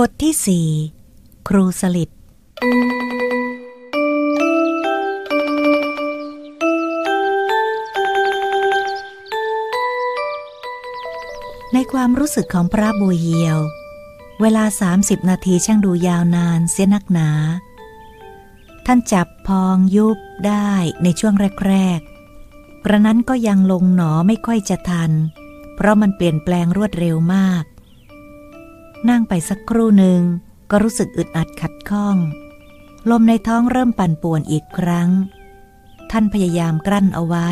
บทที่สี่ครูสลิดในความรู้สึกของพระบุญเยียว เวลา 30 นาทีช่างดูยาวนานเสียนักหนา ท่านจับพองยุบได้ในช่วงแรกๆกระนั้นก็ยังลงหนอไม่ค่อยจะทัน เพราะมันเปลี่ยนแปลงรวดเร็วมาก นั่งไปสักครู่หนึ่งก็รู้สึกอึดอัดขัดข้อง ลมในท้องเริ่มปั่นป่วนอีกครั้ง ท่านพยายามกลั้นเอาไว้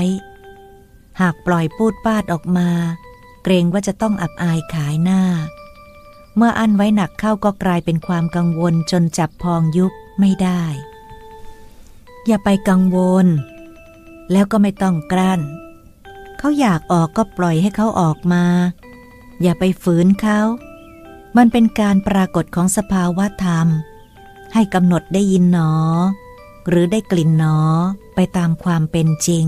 หากปล่อยพูดปาดออกมา เกรงว่าจะต้องอับอายขายหน้า เมื่ออั้นไว้หนักเข้าก็กลายเป็นความกังวลจนจับพองยุบไม่ได้ อย่าไปกังวล แล้วก็ไม่ต้องกลั้น เขาอยากออกก็ปล่อยให้เขาออกมา อย่าไปฝืนเขา มันเป็นการปรากฏของสภาวะธรรม ให้กำหนดได้ยินหนอ หรือได้กลิ่นหนอไปตามความเป็นจริง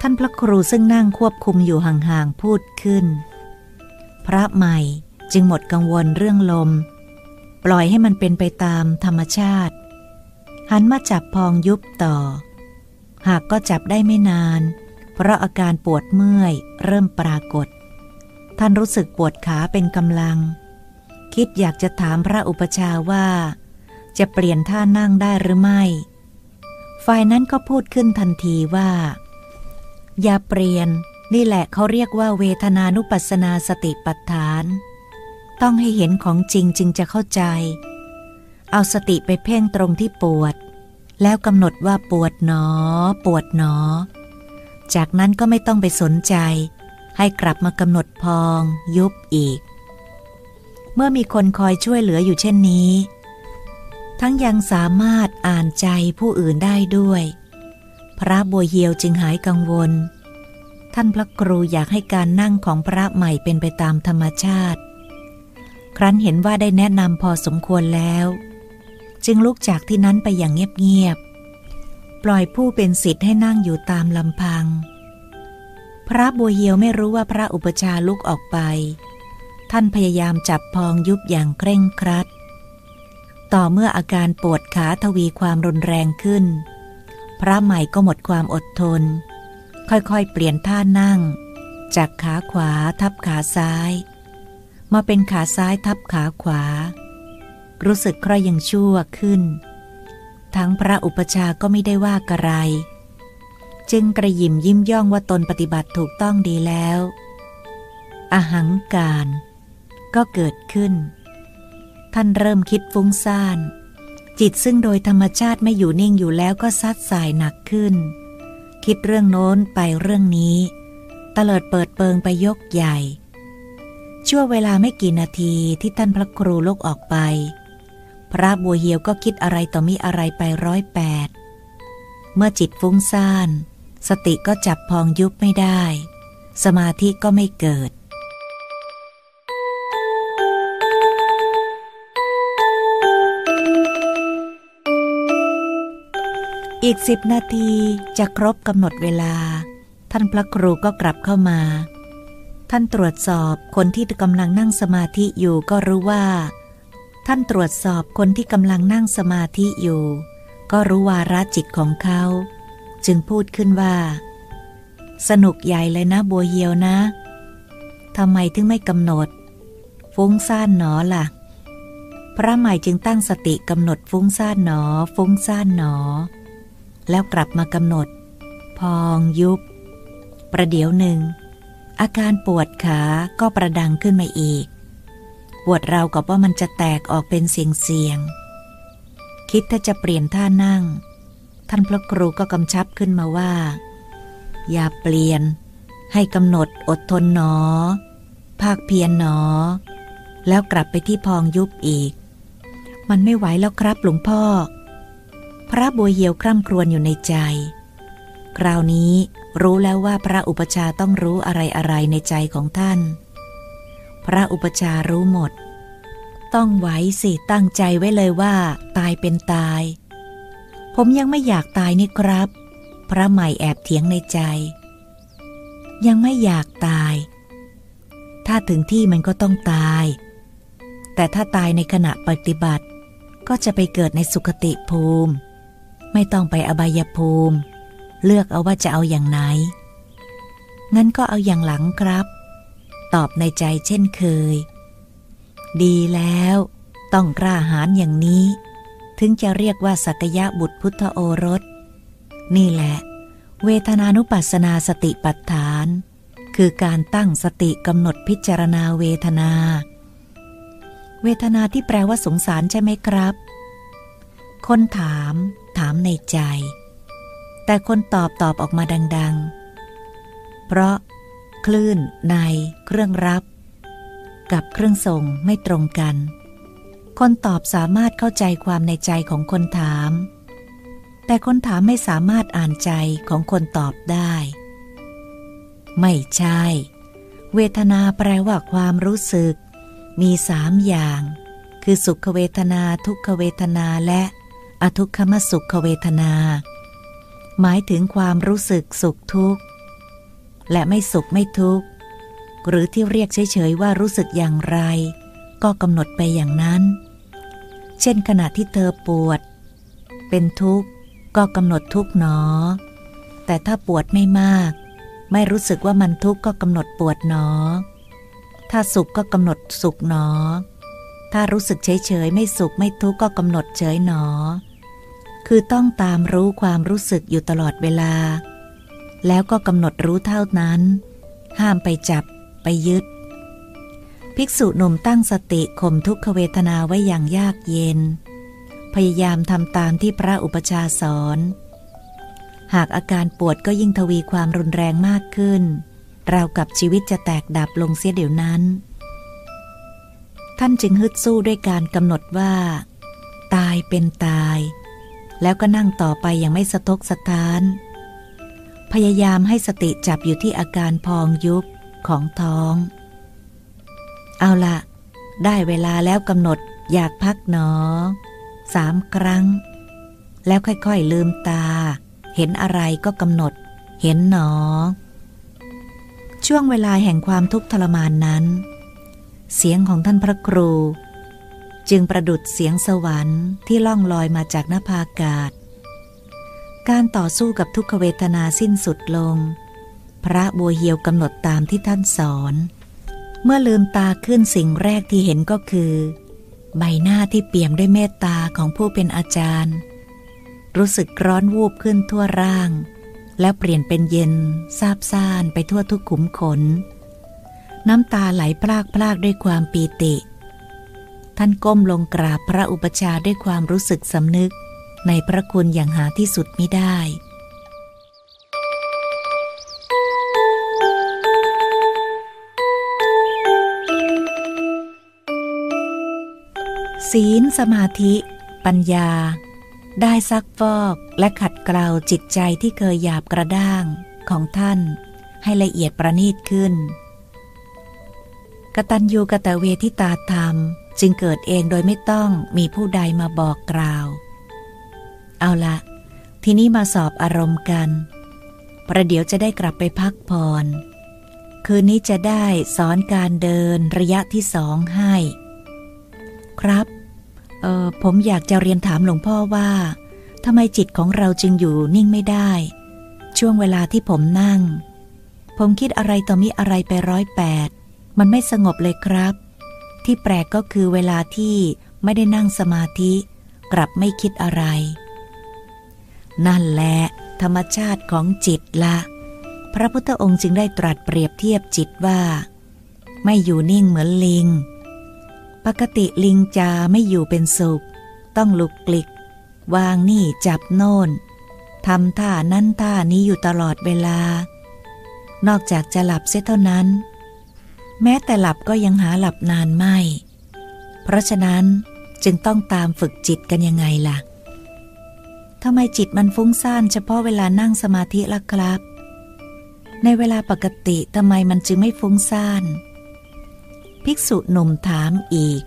ท่านพระครูซึ่งนั่งควบคุมอยู่ห่างๆพูดขึ้น พระใหม่จึงหมดกังวลเรื่องลม ปล่อยให้มันเป็นไปตามธรรมชาติ หันมาจับพองยุบต่อ หากก็จับได้ไม่นาน เพราะอาการปวดเมื่อยเริ่มปรากฏ ท่านรู้สึกปวดขาเป็นกำลัง คิดอยากจะถามพระอุปชาว่า จะเปลี่ยนท่านั่งได้หรือไม่ ฝ่ายนั้นก็พูดขึ้นทันทีว่า อย่าเปลี่ยน นี่แหละเขาเรียกว่าเวทนานุปัสนาสติปัฏฐาน ต้องให้เห็นของจริงจึงจะเข้าใจ เอาสติไปเพ่งตรงที่ปวด แล้วกำหนดว่าปวดหนอ ปวดหนอ จากนั้นก็ไม่ต้องไปสนใจ ให้กลับมากำหนดพองยุบอีก เมื่อมีคนคอยช่วยเหลืออยู่เช่นนี้ ทั้งยังสามารถอ่านใจผู้อื่นได้ด้วย พระบัวเยียวจึงหายกังวล ท่านพระครูอยากให้การนั่งของพระใหม่เป็นไปตามธรรมชาติ ครั้นเห็นว่าได้แนะนำพอสมควรแล้ว จึงลุกจากที่นั้นไปอย่างเงียบๆปล่อยผู้เป็นสิทธิ์ให้นั่งอยู่ตามลำพัง พระบัวเยียวไม่รู้ว่าพระอุปชาลุกออกไป ท่านพยายามจับพองยุบอย่างเคร่งครัด ต่อเมื่ออาการปวดขาทวีความรุนแรงขึ้น พระใหม่ก็หมดความอดทน ค่อยๆ เปลี่ยนท่านั่ง จากขาขวาทับขาซ้าย มาเป็นขาซ้ายทับขาขวา รู้สึกคร่อยยังชั่วขึ้น ทั้งพระอุปชาก็ไม่ได้ว่ากระไร จึงกระยิมยิ้มย่องว่าตนปฏิบัติถูกต้องดีแล้ว อหังการ ก็เกิดขึ้น ท่านเริ่มคิดฟุ้งซ่าน จิตซึ่งโดยธรรมชาติไม่อยู่นิ่งอยู่แล้วก็ซัดสายหนักขึ้น คิดเรื่องโน้นไปเรื่องนี้ตเลิดเปิดเปิงไปยกใหญ่ ชั่วเวลาไม่กี่นาทีที่ท่านพระครูลกออกไป พระบัวเหียวก็คิดอะไรต่อมีอะไรไปร้อยแปด เมื่อจิตฟุ้งซ่าน สติก็จับพองยุบไม่ได้ สมาธิก็ไม่เกิด อีกสิบนาทีจะครบกำหนดเวลา ท่านพระครูก็กลับเข้ามา ท่านตรวจสอบคนที่กำลังนั่งสมาธิอยู่ก็รู้ว่า ท่านตรวจสอบคนที่กำลังนั่งสมาธิอยู่ ก็รู้วาระจิตของเขา จึงพูดขึ้นว่า สนุกใหญ่เลยนะบัวเหียวนะทำไมถึงไม่กำหนด ฟุ้งซ่านหนอละ่ะ พระใหม่จึงตั้งสติกำหนดฟุ้งซ่านหนอ ฟุ้งซ่านหนอ แล้วกลับมากำหนด พองยุบ ประเดี๋ยวหนึ่ง อาการปวดขาก็ประดังขึ้นมาอีก ปวดเรากับว่ามันจะแตกออกเป็นเสียงเสียงคิดถ้าจะเปลี่ยนท่านั่ง ท่านพระครูก็กำชับขึ้นมาว่า อย่าเปลี่ยน ให้กำหนดอดทนหนอ ภาคเพียรหนอ แล้วกลับไปที่พองยุบอีก มันไม่ไหวแล้วครับหลวงพ่อ พระบัวเหียวคร่ำครวญอยู่ในใจ คราวนี้รู้แล้วว่าพระอุปชาต้องรู้อะไรอะไรในใจของท่าน พระอุปชารู้หมด ต้องไหวสิตั้งใจไว้เลยว่า ตายเป็นตาย ผมยังไม่อยากตายนี่ครับ พระใหม่แอบเถียงในใจ ยังไม่อยากตาย ถ้าถึงที่มันก็ต้องตาย แต่ถ้าตายในขณะปฏิบัติ ก็จะไปเกิดในสุคติภูมิ ไม่ต้องไปอบายภูมิ เลือกเอาว่าจะเอาอย่างไหน งั้นก็เอาอย่างหลังครับ ตอบในใจเช่นเคย ดีแล้ว ต้องกล้าหาญอย่างนี้ ถึงจะเรียกว่าสักยะบุตรพุทธโอรส นี่แหละ เวทนานุปัสสนาสติปัฏฐาน คือการตั้งสติกำหนดพิจารณาเวทนา เวทนาที่แปลว่าสงสารใช่ไหมครับ คนถามถามในใจ แต่คนตอบตอบออกมาดัง ๆ เพราะ คลื่นในเครื่องรับ กับเครื่องส่งไม่ตรงกัน คนตอบสามารถเข้าใจความในใจของคนถาม แต่คนถามไม่สามารถอ่านใจของคนตอบได้ ไม่ใช่ เวทนาแปลว่าความรู้สึก มีสามอย่าง คือสุขเวทนาทุกขเวทนาและอทุกขมสุขเวทนา หมายถึงความรู้สึกสุขทุกข์ และไม่สุขไม่ทุกข์ หรือที่เรียกเฉยๆว่ารู้สึกอย่างไร ก็กำหนดไปอย่างนั้น เช่นขณะที่เธอปวด เป็นทุกข์ก็กำหนดทุกข์หนอ แต่ถ้าปวดไม่มาก ไม่รู้สึกว่ามันทุกข์ก็กำหนดปวดหนอ ถ้าสุขก็กำหนดสุขหนอ ถ้ารู้สึกเฉยๆไม่สุขไม่ทุกข์ก็กำหนดเฉยหนอ คือต้องตามรู้ความรู้สึกอยู่ตลอดเวลา แล้วก็กำหนดรู้เท่านั้น ห้ามไปจับไปยึด ภิกษุหนุ่มตั้งสติข่มทุกขเวทนาไว้อย่างยากเย็น พยายามทำตามที่พระอุปชาสอน หากอาการปวดก็ยิ่งทวีความรุนแรงมากขึ้น เรากับชีวิตจะแตกดับลงเสียเดี๋ยวนั้น ท่านจึงฮึดสู้ด้วยการกำหนดว่า ตายเป็นตาย แล้วก็นั่งต่อไปอย่างไม่สะทกสะท้าน พยายามให้สติจับอยู่ที่อาการพองยุบของท้อง เอาละได้เวลาแล้วกำหนดอยากพักหนอสามครั้ง แล้วค่อยๆลืมตา เห็นอะไรก็กำหนด เห็นหนอ ช่วงเวลาแห่งความทุกข์ทรมานนั้น เสียงของท่านพระครู จึงประดุดเสียงสวรรค์ที่ล่องลอยมาจากนภาอากาศ การต่อสู้กับทุกขเวทนาสิ้นสุดลง พระบัวเหียวกำหนดตามที่ท่านสอน เมื่อลืมตาขึ้นสิ่งแรกที่เห็นก็คือ ใบหน้าที่เปี่ยมด้วยเมตตาของผู้เป็นอาจารย์ รู้สึกร้อนวูบขึ้นทั่วร่าง แล้วเปลี่ยนเป็นเย็นซาบซ่านไปทั่วทุกขุมขน น้ำตาไหลพลากพลากด้วยความปีติ ท่านก้มลงกราบพระอุปชาด้วยความรู้สึกสำนึกในพระคุณอย่างหาที่สุดไม่ได้ ศีลสมาธิ ปัญญา ได้ซักฟอกและขัดเกลาจิตใจที่เคยหยาบกระด้างของท่าน ให้ละเอียดประณีตขึ้น กตัญญูกะตะเวทิตาธรรมจึงเกิดเองโดยไม่ต้องมีผู้ใดมาบอกกล่าว เอาละทีนี้มาสอบอารมณ์กัน ประเดี๋ยวจะได้กลับไปพักผ่อนคืนนี้จะได้สอนการเดินระยะที่สองให้ ครับ เออผมอยากจะเรียนถามหลวงพ่อว่าทำไมจิตของเราจึงอยู่นิ่งไม่ได้ ช่วงเวลาที่ผมนั่ง ผมคิดอะไรต่อมีอะไรไปร้อยแปดมันไม่สงบเลยครับ ที่แปลกก็คือเวลาที่ไม่ได้นั่งสมาธิ กลับไม่คิดอะไร นั่นแหละธรรมชาติของจิตละ พระพุทธองค์จึงได้ตรัสเปรียบเทียบจิตว่า ไม่อยู่นิ่งเหมือนลิง ปกติลิงจะไม่อยู่เป็นสุข ต้องลุกกลิก วางนี่จับโน่นทำท่านั้นท่านี้อยู่ตลอดเวลา นอกจากจะหลับเสียเท่านั้น แม้แต่หลับก็ยังหาหลับนานไม่ เพราะฉะนั้นจึงต้องตามฝึกจิตกันยังไงล่ะทำไมจิตมันฟุ้งซ่านเฉพาะเวลานั่งสมาธิล่ะครับ ในเวลาปกติทำไมมันจึงไม่ฟุ้งซ่าน ภิกษุหนุ่มถามอีก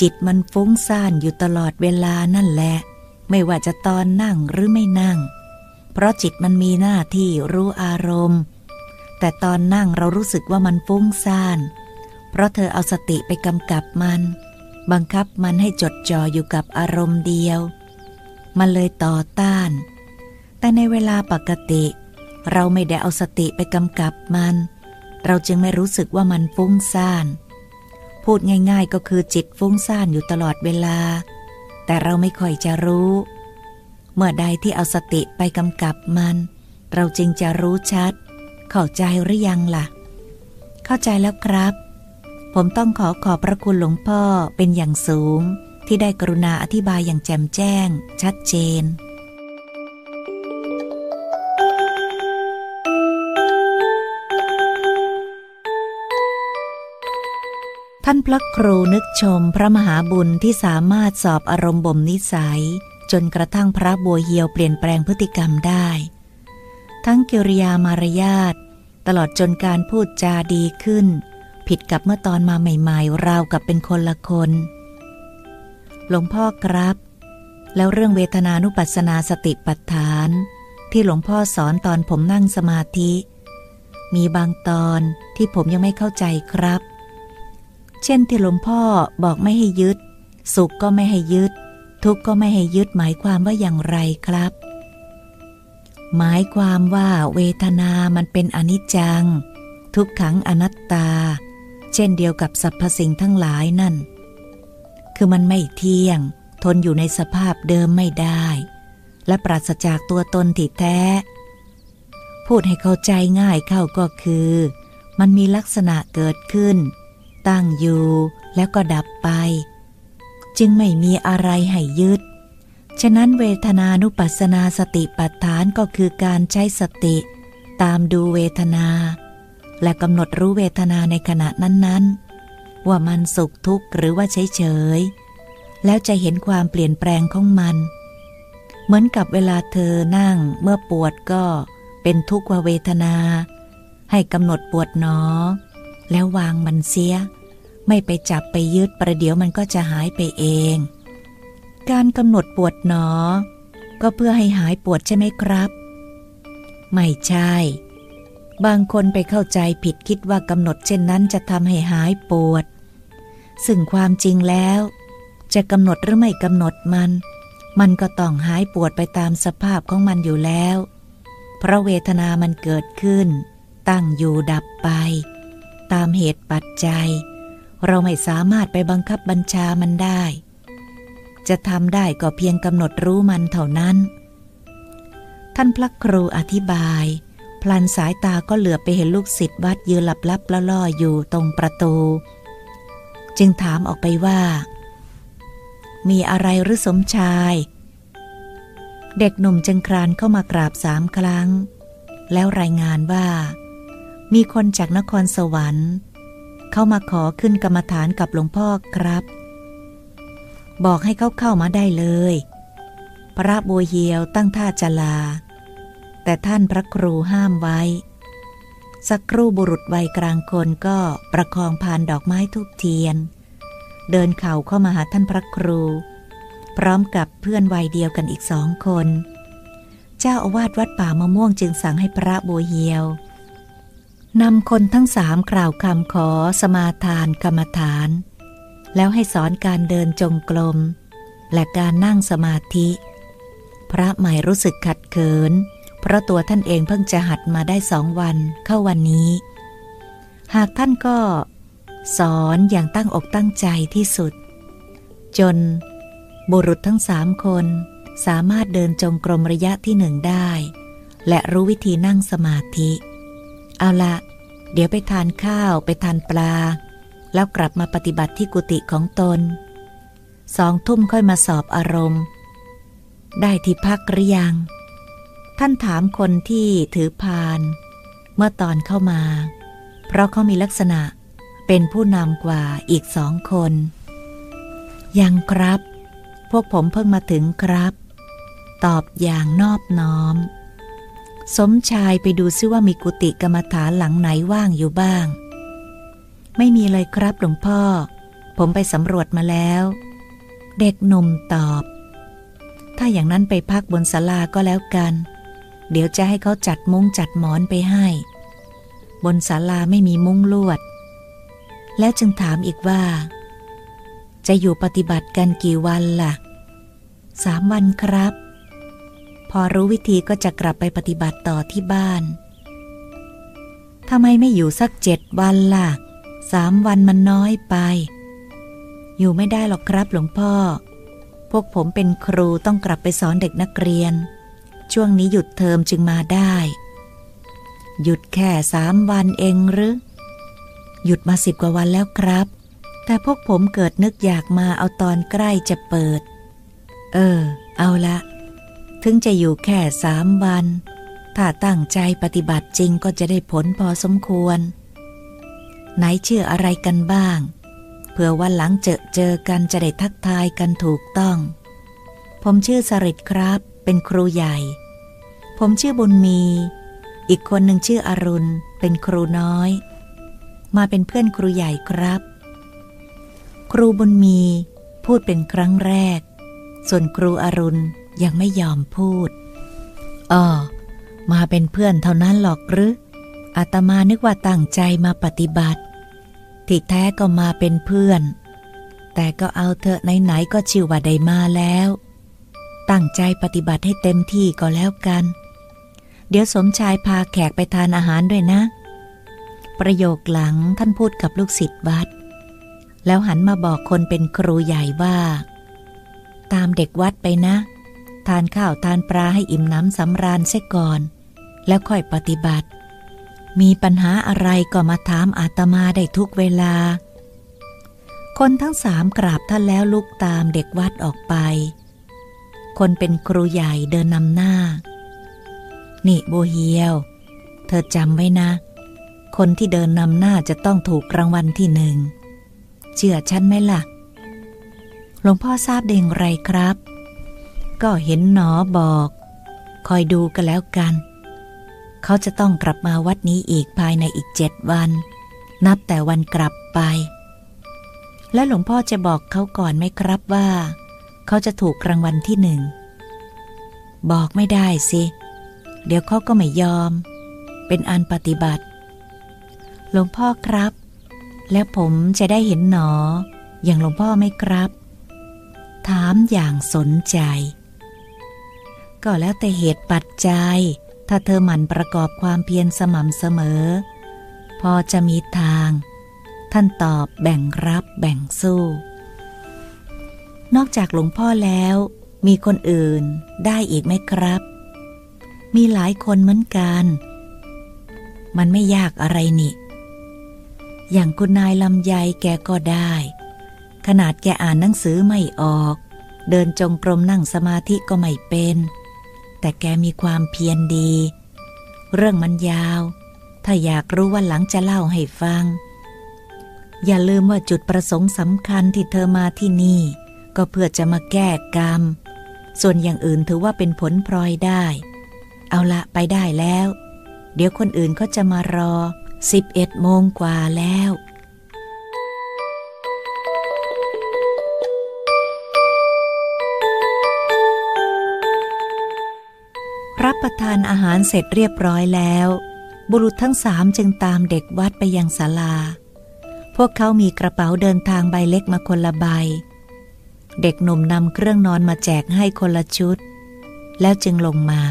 จิตมันฟุ้งซ่านอยู่ตลอดเวลานั่นแหละ ไม่ว่าจะตอนนั่งหรือไม่นั่ง เพราะจิตมันมีหน้าที่รู้อารมณ์ แต่ตอนนั่งเรารู้สึกว่ามันฟุ้งซ่าน เพราะเธอเอาสติไปกำกับมัน บังคับมันให้จดจ่ออยู่กับอารมณ์เดียว มันเลยต่อต้าน แต่ในเวลาปกติ เราไม่ได้เอาสติไปกำกับมันเเราจึงไม่รู้สึกว่ามันฟุ้งซ่าน พูดง่ายๆก็คือจิตฟุ้งซ่านอยู่ตลอดเวลา แต่เราไม่ค่อยจะรู้ เมื่อใดที่เอาสติไปกำกับมัน เราจึงจะรู้ชัด เข้าใจหรือยังละ่ะ เข้าใจแล้วครับ ผมต้องขอขอบพระคุณหลวงพ่อเป็นอย่างสูง ที่ได้กรุณาอธิบายอย่างแจ่มแจ้ง ชัดเจน ท่านพระครูนึกชมพระมหาบุญที่สามารถสอบอารมณ์บ่มนิสัย จนกระทั่งพระบัวเหียวเปลี่ยนแปลงพฤติกรรมได้ ทั้งกิริยามารยาทตลอดจนการพูดจาดีขึ้น ผิดกับเมื่อตอนมาใหม่ๆ ราวกับเป็นคนละคน หลวงพ่อครับ แล้วเรื่องเวทนานุปัสสนาสติปัฏฐาน ที่หลวงพ่อสอนตอนผมนั่งสมาธิ มีบางตอนที่ผมยังไม่เข้าใจครับ เช่นที่หลวงพ่อบอกไม่ให้ยึด สุขก็ไม่ให้ยึด ทุกข์ก็ไม่ให้ยึดหมายความว่าอย่างไรครับ หมายความว่าเวทนามันเป็นอนิจจัง ทุกขังอนัตตา เช่นเดียวกับสรรพสิ่งทั้งหลายนั่น คือมันไม่เที่ยง ทนอยู่ในสภาพเดิมไม่ได้ และปราศจากตัวตนที่แท้ พูดให้เข้าใจง่ายเข้าก็คือ มันมีลักษณะเกิดขึ้น ตั้งอยู่แล้วก็ดับไป จึงไม่มีอะไรให้ยึด ฉะนั้นเวทนานุปัสสนาสติปัฏฐานก็คือการใช้สติ ตามดูเวทนา และกำหนดรู้เวทนาในขณะนั้นๆ ว่ามันสุขทุกข์หรือว่าเฉยๆ แล้วจะเห็นความเปลี่ยนแปลงของมัน เหมือนกับเวลาเธอนั่งเมื่อปวดก็เป็นทุกขเวทนา ให้กำหนดปวดหนอ แล้ววางมันเสีย ไม่ไปจับไปยึดประเดี๋ยวมันก็จะหายไปเอง การกำหนดปวดหนอ ก็เพื่อให้หายปวดใช่ไหมครับ ไม่ใช่ บางคนไปเข้าใจผิดคิดว่ากำหนดเช่นนั้นจะทำให้หายปวด ซึ่งความจริงแล้ว จะกำหนดหรือไม่กำหนดมัน มันก็ต้องหายปวดไปตามสภาพของมันอยู่แล้ว เพราะเวทนามันเกิดขึ้น ตั้งอยู่ดับไป ตามเหตุปัจจัย เราไม่สามารถไปบังคับบัญชามันได้ จะทำได้ก็เพียงกำหนดรู้มันเท่านั้น ท่านพระครูอธิบาย พลันสายตาก็เหลือไปเห็นลูกศิษย์วัดยืนหลับลับละล่ออยู่ตรงประตู จึงถามออกไปว่า มีอะไรหรือสมชาย เด็กหนุ่มจึงครานเข้ามากราบสามครั้ง แล้วรายงานว่า มีคนจากนครสวรรค์ เข้ามาขอขึ้นกรรมฐานกับหลวงพ่อครับ บอกให้เขาเข้ามาได้เลย พระบัวเหียวตั้งท่าจะลา แต่ท่านพระครูห้ามไว้ สักครู่บุรุษวัยกลางคนก็ประคองพานดอกไม้ทุกเทียน เดินเข่าเข้ามาหาท่านพระครู พร้อมกับเพื่อนวัยเดียวกันอีกสองคน เจ้าอาวาสวัดป่ามะม่วงจึงสั่งให้พระบัวเหียว นำคนทั้งสามกล่าวคำขอสมาทานกรรมฐาน แล้วให้สอนการเดินจงกรมและการนั่งสมาธิ พระใหม่รู้สึกขัดเขิน เพราะตัวท่านเองเพิ่งจะหัดมาได้สองวันเข้าวันนี้ หากท่านก็ สอนอย่างตั้งอกตั้งใจที่สุด จน บุรุษทั้งสามคนสามารถเดินจงกรมระยะที่หนึ่งได้ และรู้วิธีนั่งสมาธิ เอาละเดี๋ยวไปทานข้าวไปทานปลา แล้วกลับมาปฏิบัติที่กุฏิของตน สองทุ่มค่อยมาสอบอารมณ์ ได้ที่พักหรือยัง ท่านถามคนที่ถือพาน เมื่อตอนเข้ามา เพราะเขามีลักษณะเป็นผู้นำกว่าอีกสองคน ยังครับ พวกผมเพิ่งมาถึงครับ ตอบอย่างนอบน้อม สมชายไปดูซิว่ามีกุฏิกรรมฐานหลังไหนว่างอยู่บ้าง ไม่มีเลยครับหลวงพ่อ ผมไปสำรวจมาแล้ว เด็กหนุ่มตอบ ถ้าอย่างนั้นไปพักบนศาลาก็แล้วกัน เดี๋ยวจะให้เขาจัดมุ้งจัดหมอนไปให้ บนศาลาไม่มีมุ้งลวด แล้วจึงถามอีกว่า จะอยู่ปฏิบัติกันกี่วันละ่ะ สามวันครับ อรู้วิธีก็จะกลับไปปฏิบัติต่อที่บ้านทำไมไม่อยู่สักเจ็ดวันละ่ะ สามวันมันน้อยไป อยู่ไม่ได้หรอกครับหลวงพ่อ พวกผมเป็นครูต้องกลับไปสอนเด็กนักเรียน ช่วงนี้หยุดเทอมจึงมาได้ หยุดแค่สามวันเองหรือ หยุดมาสิบกว่าวันแล้วครับ แต่พวกผมเกิดนึกอยากมาเอาตอนใกล้จะเปิด เออ เอาละ ถึงจะอยู่แค่สามวัน ถ้าตั้งใจปฏิบัติจริงก็จะได้ผลพอสมควร ไหนชื่ออะไรกันบ้างเพื่อวันหลังเจอเจอกันจะได้ทักทายกันถูกต้อง ผมชื่อสริตครับ เป็นครูใหญ่ ผมชื่อบุญมี อีกคนหนึ่งชื่ออรุณ เป็นครูน้อย มาเป็นเพื่อนครูใหญ่ครับ ครูบุญมีพูดเป็นครั้งแรก ส่วนครูอรุณ ยังไม่ยอมพูดอ๋อมาเป็นเพื่อนเท่านั้นหรอกหรืออาตมานึกว่าตั้งใจมาปฏิบัติ ที่แท้ก็มาเป็นเพื่อน แต่ก็เอาเถอะไหนๆก็ชิวว่าได้มาแล้ว ตั้งใจปฏิบัติให้เต็มที่ก็แล้วกัน เดี๋ยวสมชายพาแขกไปทานอาหารด้วยนะ ประโยคหลังท่านพูดกับลูกศิษย์วัด แล้วหันมาบอกคนเป็นครูใหญ่ว่า ตามเด็กวัดไปนะ ทานข้าวทานปลาให้อิ่มน้ำสำราญเสียก่อน แล้วค่อยปฏิบัติ มีปัญหาอะไรก็มาถามอาตมาได้ทุกเวลา คนทั้งสามกราบท่านแล้วลุกตามเด็กวัดออกไป คนเป็นครูใหญ่เดินนำหน้า นี่โบเฮียว เธอจำไว้นะ คนที่เดินนำหน้าจะต้องถูกรางวัลที่หนึ่ง เชื่อฉันไหมละ่ะหลวงพ่อทราบเด้งไรครับ ก็เห็นหนอบอก คอยดูกันแล้วกัน เขาจะต้องกลับมาวัดนี้อีกภายในอีกเจ็ดวัน นับแต่วันกลับไป และหลวงพ่อจะบอกเขาก่อนไหมครับว่า เขาจะถูกรางวัลที่หนึ่ง บอกไม่ได้สิ เดี๋ยวเขาก็ไม่ยอม เป็นอันปฏิบัติ หลวงพ่อครับ แล้วผมจะได้เห็นหนอ อย่างหลวงพ่อไหมครับถามอย่างสนใจ ก็แล้วแต่เหตุปัจจัย ถ้าเธอหมั่นประกอบความเพียรสม่ำเสมอ พอจะมีทาง ท่านตอบแบ่งรับแบ่งสู้ นอกจากหลวงพ่อแล้ว มีคนอื่นได้อีกไหมครับ มีหลายคนเหมือนกัน มันไม่ยากอะไรนี่ อย่างคุณนายลำไยแกก็ได้ ขนาดแกอ่านหนังสือไม่ออกเดินจงกรมนั่งสมาธิก็ไม่เป็น แต่แกมีความเพียรดี เรื่องมันยาว ถ้าอยากรู้ว่าหลังจะเล่าให้ฟัง อย่าลืมว่าจุดประสงค์สำคัญที่เธอมาที่นี่ ก็เพื่อจะมาแก้กรรม ส่วนอย่างอื่นถือว่าเป็นผลพลอยได้ เอาละไปได้แล้ว เดี๋ยวคนอื่นเขาจะมารอ 11โมงกว่าแล้ว รับประทานอาหารเสร็จเรียบร้อยแล้ว บุรุษทั้งสามจึงตามเด็กวัดไปยังศาลา พวกเขามีกระเป๋าเดินทางใบเล็กมาคนละใบ เด็กหนุ่มนำเครื่องนอนมาแจกให้คนละชุด แล้วจึงลงมา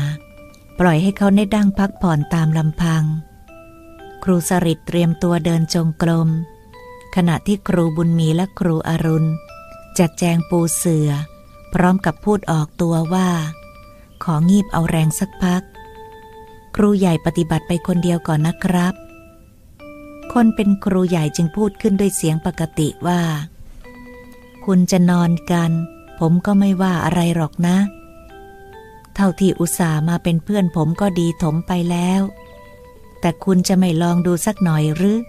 ปล่อยให้เขาได้ดั้งพักผ่อนตามลำพัง ครูสริตเตรียมตัวเดินจงกรม ขณะที่ครูบุญมีและครูอรุณ จัดแจงปูเสือ พร้อมกับพูดออกตัวว่า ของีบเอาแรงสักพัก ครูใหญ่ปฏิบัติไปคนเดียวก่อนนะครับ คนเป็นครูใหญ่จึงพูดขึ้นด้วยเสียงปกติว่า คุณจะนอนกัน ผมก็ไม่ว่าอะไรหรอกนะ เท่าที่อุตส่าห์มาเป็นเพื่อนผมก็ดีถมไปแล้ว แต่คุณจะไม่ลองดูสักหน่อยหรือ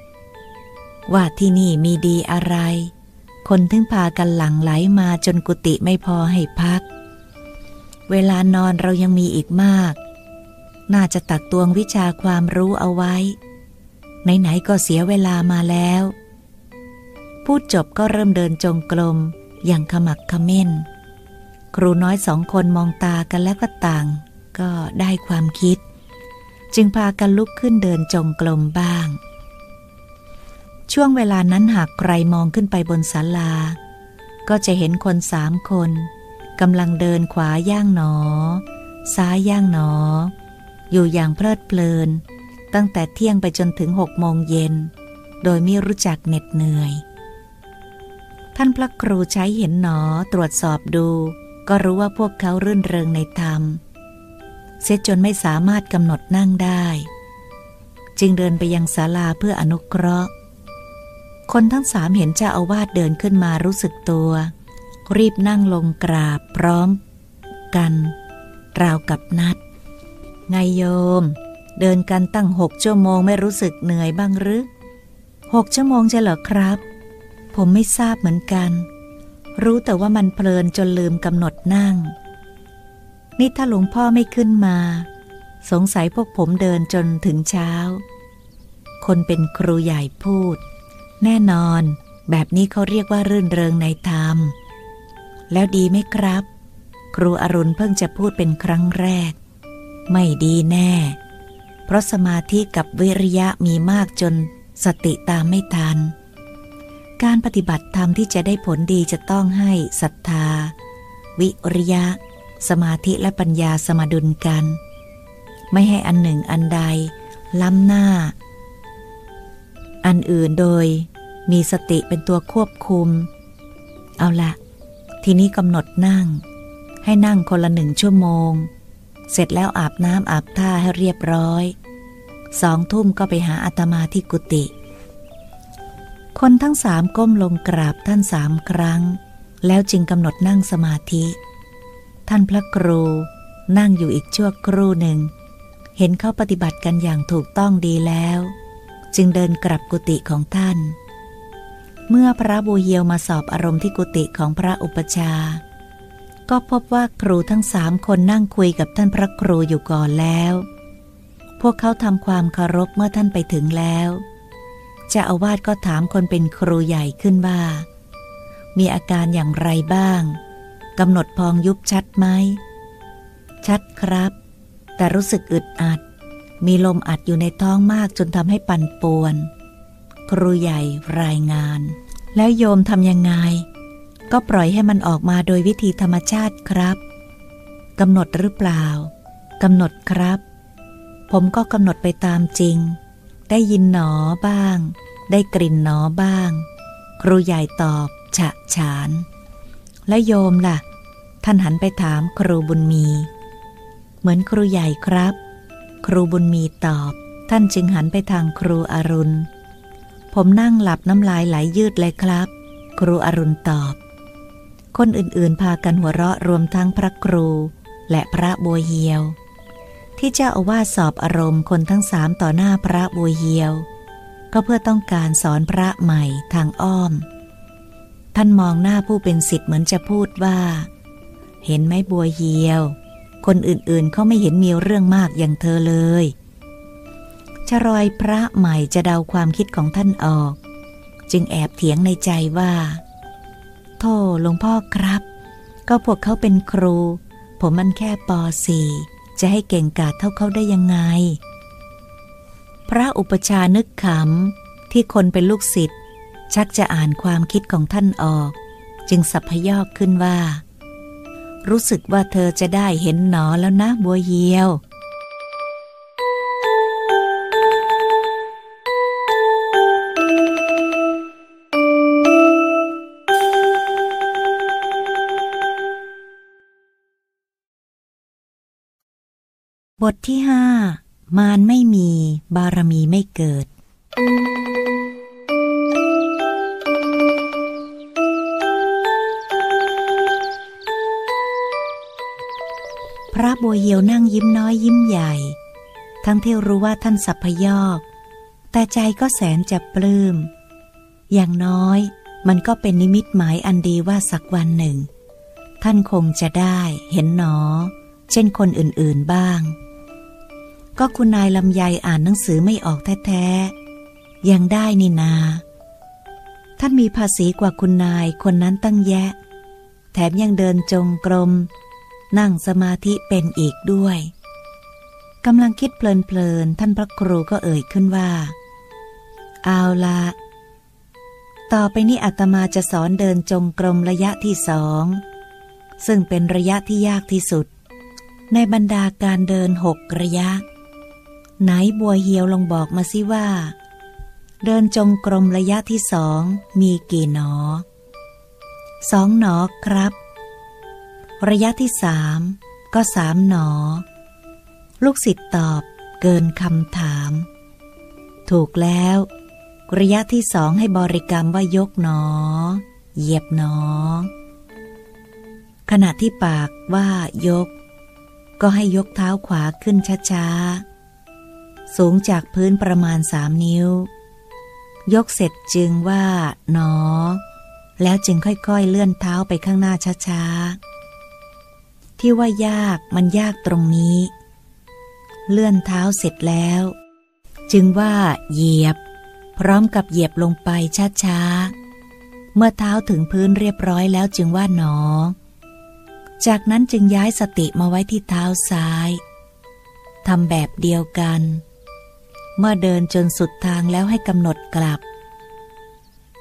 ว่าที่นี่มีดีอะไร คนถึงพากันหลั่งไหลมาจนกุฏิไม่พอให้พัก เวลานอนเรายังมีอีกมาก น่าจะตักตวงวิชาความรู้เอาไว้ ไหนๆก็เสียเวลามาแล้ว พูดจบก็เริ่มเดินจงกรมอย่างขมักขม้น ครูน้อยสองคนมองตากันแล้วก็ต่าง ก็ได้ความคิด จึงพากันลุกขึ้นเดินจงกรมบ้างชช่วงเวลานั้นหากใครมองขึ้นไปบนศาลา ก็จะเห็นคนสามคน กำลังเดินขวาย่างหนอ ซ้ายย่างหนอ อยู่อย่างเพลิดเพลิน ตั้งแต่เที่ยงไปจนถึงหกโมงเย็น โดยไม่รู้จักเหน็ดเหนื่อย ท่านพระครูใช้เห็นหนอตรวจสอบดู ก็รู้ว่าพวกเขารื่นเริงในธรรม เสียจนไม่สามารถกำหนดนั่งได้ จึงเดินไปยังศาลาเพื่ออนุเคราะห์ คนทั้งสามเห็นเจ้าอาวาสเดินขึ้นมารู้สึกตัว รีบนั่งลงกราบพร้อมกัน ราวกับนัด ไงโยม เดินกันตั้งหกชั่วโมงไม่รู้สึกเหนื่อยบ้างหรือหกชั่วโมงจะเหรอครับ ผมไม่ทราบเหมือนกัน รู้แต่ว่ามันเพลินจนลืมกำหนดนั่ง นี่ถ้าหลวงพ่อไม่ขึ้นมา สงสัยพวกผมเดินจนถึงเช้า คนเป็นครูใหญ่พูด แน่นอน แบบนี้เขาเรียกว่ารื่นเริงในธรรม แล้วดีไหมครับ ครูอรุณเพิ่งจะพูดเป็นครั้งแรก ไม่ดีแน่ เพราะสมาธิกับวิริยะมีมากจนสติตามไม่ทัน การปฏิบัติธรรมที่จะได้ผลดีจะต้องให้ศรัทธา วิริยะ สมาธิและปัญญาสมดุลกัน ไม่ให้อันหนึ่งอันใด ล้ำหน้า อันอื่นโดยมีสติเป็นตัวควบคุม เอาละ ทีนี้กำหนดนั่ง ให้นั่งคนละหนึ่งชั่วโมง เสร็จแล้วอาบน้ำอาบท่าให้เรียบร้อย สองทุ่มก็ไปหาอาตมาที่กุฏิคนทั้งสามก้มลงกราบท่านสามครั้ง แล้วจึงกำหนดนั่งสมาธิ ท่านพระครูนั่งอยู่อีกชั่วครู่หนึ่ง เห็นเขาปฏิบัติกันอย่างถูกต้องดีแล้ว จึงเดินกลับกุฏิของท่าน เมื่อพระบูเฮียวมาสอบอารมณ์ที่กุฏิของพระอุปชา ก็พบว่าครูทั้งสามคนนั่งคุยกับท่านพระครูอยู่ก่อนแล้ว พวกเขาทำความเคารพเมื่อท่านไปถึงแล้วเจ้าอาวาสก็ถามคนเป็นครูใหญ่ขึ้นว่า มีอาการอย่างไรบ้างกำหนดพองยุบชัดไหม ชัดครับ แต่รู้สึกอึดอัด มีลมอัดอยู่ในท้องมากจนทำให้ปั่นป่วน ครูใหญ่รายงาน แล้วโยมทำยังไง ก็ปล่อยให้มันออกมาโดยวิธีธรรมชาติครับกำหนดหรือเปล่ากำหนดครับ ผมก็กำหนดไปตามจริง ได้ยินหนอบ้าง ได้กลิ่นหนอบ้าง ครูใหญ่ตอบ ฉะฉาน และโยมล่ะ ท่านหันไปถามครูบุญมี เหมือนครูใหญ่ครับ ครูบุญมีตอบ ท่านจึงหันไปทางครูอรุณ ผมนั่งหลับน้ำลายไหลยยืดเลยครับ ครูอรุณตอบ คนอื่นๆ พากันหัวเราะรวมทั้งพระครู และพระบัวเฮียว ที่เจ้าอาวาสสอบอารมณ์คนทั้งสามต่อหน้าพระบัวเฮียว ก็เพื่อต้องการสอนพระใหม่ทางอ้อม ท่านมองหน้าผู้เป็นสิทธิ์เหมือนจะพูดว่า เห็นไหมบัวเฮียว คนอื่นๆเขาไม่เห็นมีเรื่องมากอย่างเธอเลย ชรอยพระใหม่จะเดาความคิดของท่านออก จึงแอบเถียงในใจว่าโธ่หลวงพ่อครับ ก็พวกเขาเป็นครู ผมมันแค่ป .4 จะให้เก่งกาจเท่าเขาได้ยังไง พระอุปชานึกขำที่คนเป็นลูกศิษย์ชักจะอ่านความคิดของท่านออก จึงสัพพยอกขึ้นว่า รู้สึกว่าเธอจะได้เห็นหนอแล้วนะบัวเยียว บทที่ห้ามารไม่มีบารมีไม่เกิด พระบัวเหียวนั่งยิ้มน้อยยิ้มใหญ่ ทั้งที่รู้ว่าท่านสัพพยอก แต่ใจก็แสนจะปลื้ม อย่างน้อยมันก็เป็นนิมิตหมายอันดีว่าสักวันหนึ่ง ท่านคงจะได้เห็นหนอ เช่นคนอื่นๆบ้าง ก็คุณนายลำไยอ่านหนังสือไม่ออกแท้ๆ ยังได้นี่นา ท่านมีภาษีกว่าคุณนายคนนั้นตั้งแยะ แถมยังเดินจงกรม นั่งสมาธิเป็นอีกด้วยกำลังคิดเพลินๆ ท่านพระครูก็เอ่ยขึ้นว่า เอาละ ต่อไปนี้อาตมาจะสอนเดินจงกรมระยะที่สอง ซึ่งเป็นระยะที่ยากที่สุด ในบรรดาการเดินหกระยะ ไหนบัวเหียวลองบอกมาสิว่า เดินจงกรมระยะที่สองมีกี่หนอ สองหนอครับ ระยะที่สามก็สามหนอ ลูกศิษย์ตอบเกินคำถาม ถูกแล้ว ระยะที่สองให้บริกรรมว่ายกหนอ เหยียบหนอ ขณะที่ปากว่ายก ก็ให้ยกเท้าขวาขึ้นช้าๆ สูงจากพื้นประมาณสามนิ้ว ยกเสร็จจึงว่าหนอ แล้วจึงค่อยๆเลื่อนเท้าไปข้างหน้าช้าๆ ที่ว่ายากมันยากตรงนี้ เลื่อนเท้าเสร็จแล้ว จึงว่าเหยียบ พร้อมกับเหยียบลงไปช้าๆ เมื่อเท้าถึงพื้นเรียบร้อยแล้วจึงว่าหนอ จากนั้นจึงย้ายสติมาไว้ที่เท้าซ้ายทำแบบเดียวกัน เมื่อเดินจนสุดทางแล้วให้กำหนดกลับ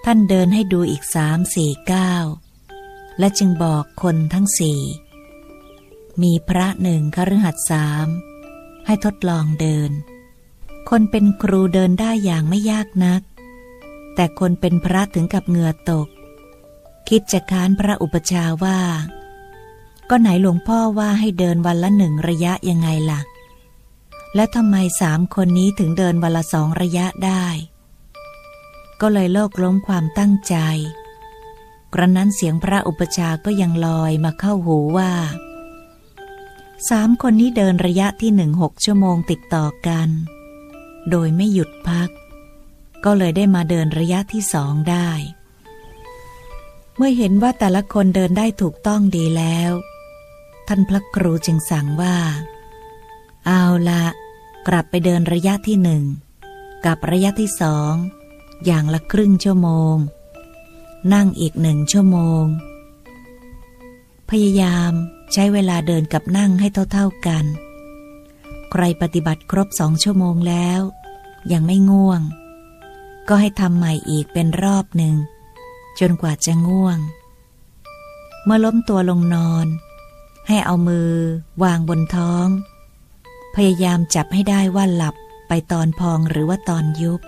ท่านเดินให้ดูอีกสามสี่ก้าวและจึงบอกคนทั้งสี่ มีพระหนึ่งคฤหัสสามให้ทดลองเดิน คนเป็นครูเดินได้อย่างไม่ยากนัก แต่คนเป็นพระถึงกับเหงื่อตก คิดจะค้านพระอุปชาว่า ก็ไหนหลวงพ่อว่าให้เดินวันละหนึ่งระยะยังไงล่ะ และทำไมสามคนนี้ถึงเดินวันละสองระยะได้ ก็เลยโลกล้มความตั้งใจ กระนั้นเสียงพระอุปชาก็ยังลอยมาเข้าหูว่าสามคนนี้เดินระยะที่หนึ่งหกชั่วโมงติดต่อกัน โดยไม่หยุดพัก ก็เลยได้มาเดินระยะที่สองได้ เมื่อเห็นว่าแต่ละคนเดินได้ถูกต้องดีแล้ว ท่านพระครูจึงสั่งว่า เอาละ กลับไปเดินระยะที่หนึ่งกับระยะที่สองอย่างละครึ่งชั่วโมง นั่งอีกหนึ่งชั่วโมง พยายามใช้เวลาเดินกับนั่งให้เท่าๆกัน ใครปฏิบัติครบสองชั่วโมงแล้ว ยังไม่ง่วง ก็ให้ทำใหม่อีกเป็นรอบหนึ่ง จนกว่าจะง่วง เมื่อล้มตัวลงนอน ให้เอามือวางบนท้อง พยายามจับให้ได้ว่าหลับไปตอนพองหรือว่าตอนยุบ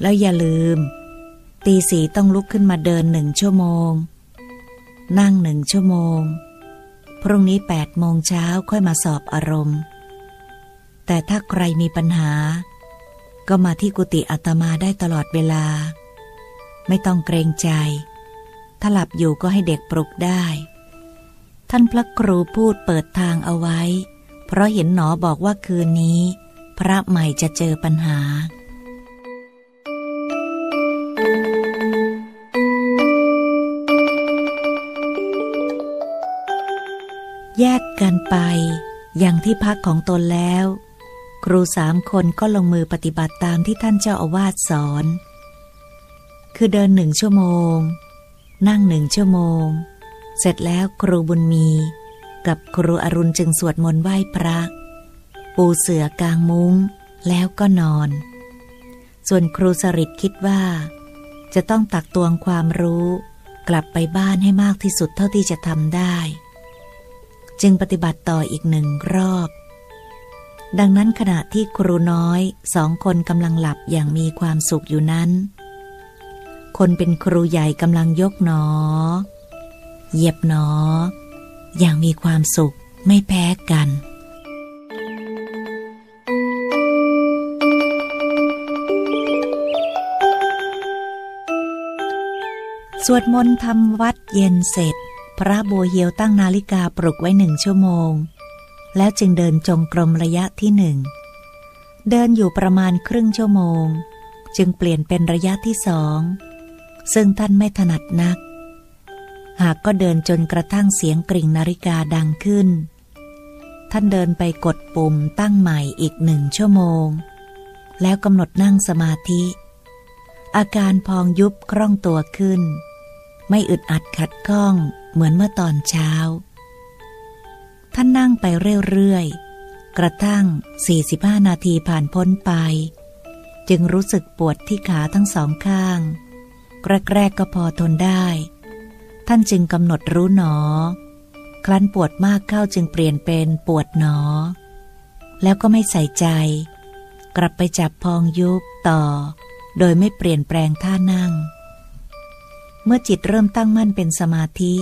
แล้วอย่าลืม ตีสีต้องลุกขึ้นมาเดินหนึ่งชั่วโมง นั่งหนึ่งชั่วโมง พรุ่งนี้แปดโมงเช้าค่อยมาสอบอารมณ์ แต่ถ้าใครมีปัญหา ก็มาที่กุฏิอาตมาได้ตลอดเวลา ไม่ต้องเกรงใจ ถ้าหลับอยู่ก็ให้เด็กปลุกได้ ท่านพระครูพูดเปิดทางเอาไว้ เพราะเห็นหนอบอกว่าคืนนี้ พระใหม่จะเจอปัญหา แยกกันไป อย่างที่พักของตนแล้ว ครูสามคนก็ลงมือปฏิบัติตามที่ท่านเจ้าอาวาสสอน คือเดินหนึ่งชั่วโมง นั่งหนึ่งชั่วโมง เสร็จแล้วครูบุญมี กับครูอรุณจึงสวดมนต์ไหว้พระ ปูเสือกางมุง้งแล้วก็นอน ส่วนครูสริตคิดว่า จะต้องตักตวงความรู้ กลับไปบ้านให้มากที่สุดเท่าที่จะทำได้ จึงปฏิบัติต่ออีกหนึ่งรอบ ดังนั้นขณะที่ครูน้อยสองคนกำลังหลับอย่างมีความสุขอยู่นั้น คนเป็นครูใหญ่กำลังยกหนอ เหยียบหนอ อย่างมีความสุขไม่แพ้กันสวดมนต์ทำวัดเย็นเสร็จ พระบัวเหียวตั้งนาฬิกาปลุกไว้หนึ่งชั่วโมง แล้วจึงเดินจงกรมระยะที่หนึ่ง เดินอยู่ประมาณครึ่งชั่วโมง จึงเปลี่ยนเป็นระยะที่สอง ซึ่งท่านไม่ถนัดนัก หากก็เดินจนกระทั่งเสียงกริ่งนาฬิกาดังขึ้น ท่านเดินไปกดปุ่มตั้งใหม่อีกหนึ่งชั่วโมง แล้วกำหนดนั่งสมาธิ อาการพองยุบคล่องตัวขึ้น ไม่อึดอัดขัดข้องเหมือนเมื่อตอนเช้า ท่านนั่งไปเรื่อยๆ กระทั่ง 45 นาทีผ่านพ้นไป จึงรู้สึกปวดที่ขาทั้งสองข้าง แรกๆก็พอทนได้ ท่านจึงกำหนดรู้หนอ ครั้นปวดมากเข้าจึงเปลี่ยนเป็นปวดหนอ แล้วก็ไม่ใส่ใจ กลับไปจับพองยุบต่อ โดยไม่เปลี่ยนแปลงท่านั่ง เมื่อจิตเริ่มตั้งมั่นเป็นสมาธิ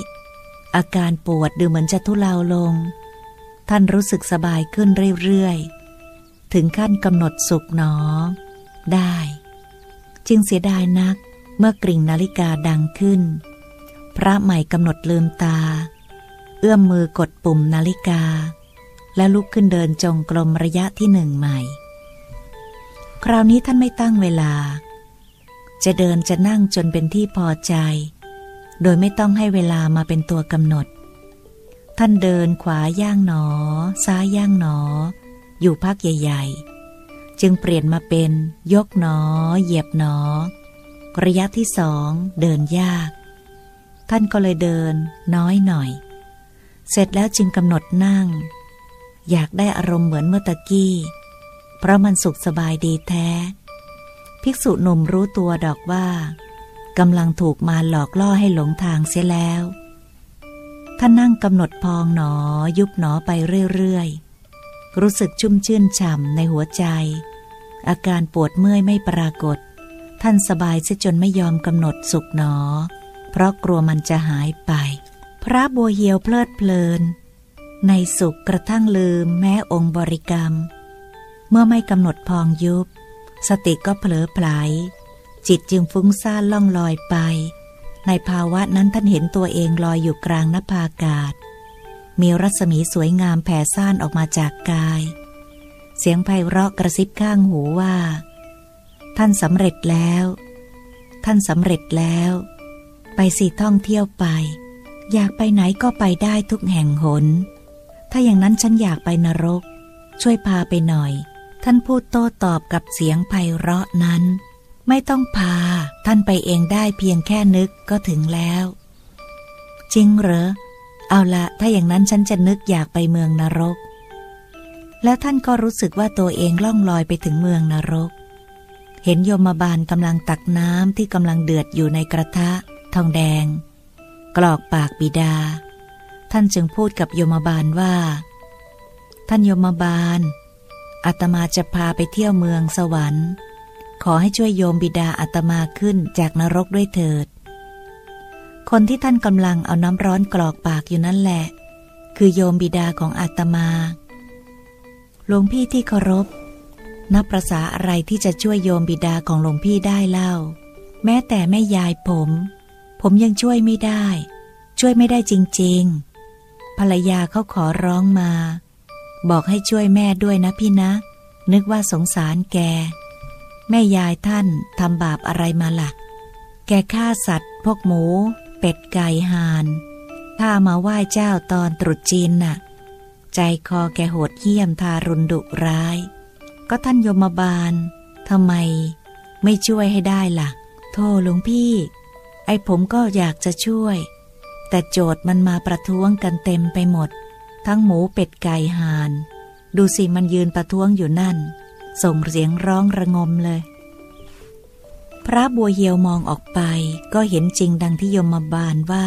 อาการปวดดูเหมือนจะทุเลาลง ท่านรู้สึกสบายขึ้นเรื่อยๆ ถึงขั้นกำหนดสุขหนอ ได้ จึงเสียดายนักเมื่อกริ่งนาฬิกาดังขึ้น พระใหม่กำหนดลืมตา เอื้อมมือกดปุ่มนาฬิกา และลุกขึ้นเดินจงกรมระยะที่หนึ่งใหม่ คราวนี้ท่านไม่ตั้งเวลา จะเดินจะนั่งจนเป็นที่พอใจ โดยไม่ต้องให้เวลามาเป็นตัวกำหนด ท่านเดินขวาย่างหนอ ซ้ายย่างหนอ อยู่พักใหญ่ ๆ จึงเปลี่ยนมาเป็นยกหนอ เหยียบหนอ ระยะที่สองเดินยาก ท่านก็เลยเดิน น้อยหน่อย เสร็จแล้วจึงกำหนดนั่ง อยากได้อารมณ์เหมือนเมื่อตะกี้ เพราะมันสุขสบายดีแท้ ภิกษุหนุ่มรู้ตัวดอกว่ากำลังถูกมาหลอกล่อให้หลงทางเสียแล้ว ท่านนั่งกำหนดพองหนอยุบหนอไปเรื่อยๆ รู้สึกชุ่มชื่นฉ่ำในหัวใจ อาการปวดเมื่อยไม่ปรากฏ ท่านสบายเสียจนไม่ยอมกำหนดสุขหนอ เพราะกลัวมันจะหายไป พระบัวเหียวเพลิดเพลิน ในสุขกระทั่งลืมแม้องค์บริกรรม เมื่อไม่กำหนดพองยุบ สติก็เผลอไผลจิตจึงฟุ้งซ่านล่องลอยไป ในภาวะนั้นท่านเห็นตัวเองลอยอยู่กลางนภาอากาศ มีรัศมีสวยงามแผ่ซ่านออกมาจากกาย เสียงไพเราะกระซิบข้างหูว่า ท่านสำเร็จแล้ว ท่านสำเร็จแล้ว ไปสิท่องเที่ยวไป อยากไปไหนก็ไปได้ทุกแห่งหน ถ้าอย่างนั้นฉันอยากไปนรก ช่วยพาไปหน่อย ท่านพูดโต้ตอบกับเสียงไพเราะนั้น ไม่ต้องพา ท่านไปเองได้เพียงแค่นึกก็ถึงแล้ว จริงเหรอ เอาละถ้าอย่างนั้นฉันจะนึกอยากไปเมืองนรก แล้วท่านก็รู้สึกว่าตัวเองล่องลอยไปถึงเมืองนรก เห็นโยมบาลกำลังตักน้ำที่กำลังเดือดอยู่ในกระทะ ทองแดง กรอกปากบิดา ท่านจึงพูดกับโยมบาลว่า ท่านโยมบาลอาตมาจะพาไปเที่ยวเมืองสวรรค์ ขอให้ช่วยโยมบิดาอาตมาขึ้นจากนรกด้วยเถิด คนที่ท่านกำลังเอาน้ำร้อนกรอกปากอยู่นั่นแหละ คือโยมบิดาของอาตมาหลวงพี่ที่เคารพ นับประษาอะไรที่จะช่วยโยมบิดาของหลวงพี่ได้เล่า แม้แต่แม่ยายผม ผมยังช่วยไม่ได้ ช่วยไม่ได้จริง ๆ ภรรยาเขาขอร้องมา บอกให้ช่วยแม่ด้วยนะพี่นะ นึกว่าสงสารแก แม่ยายท่านทำบาปอะไรมาละ่ะ แกฆ่าสัตว์ พวกหมู เป็ดไก่ห่านข้ามาไหว้เจ้าตอนตรุษจีนน่ะ ใจคอแกโหดเหี้ยมทารุณดุร้าย ก็ท่านยมบาลทำไม ไม่ช่วยให้ได้ละ่ะ โทษหลวงพี่ ไอ้ผมก็อยากจะช่วย แต่โจทย์มันมาประท้วงกันเต็มไปหมด ทั้งหมูเป็ดไก่ห่าน ดูสิมันยืนประท้วงอยู่นั่น ส่งเสียงร้องระงมเลย พระบัวเหียวมองออกไปก็เห็นจริงดังที่ยมบาลว่า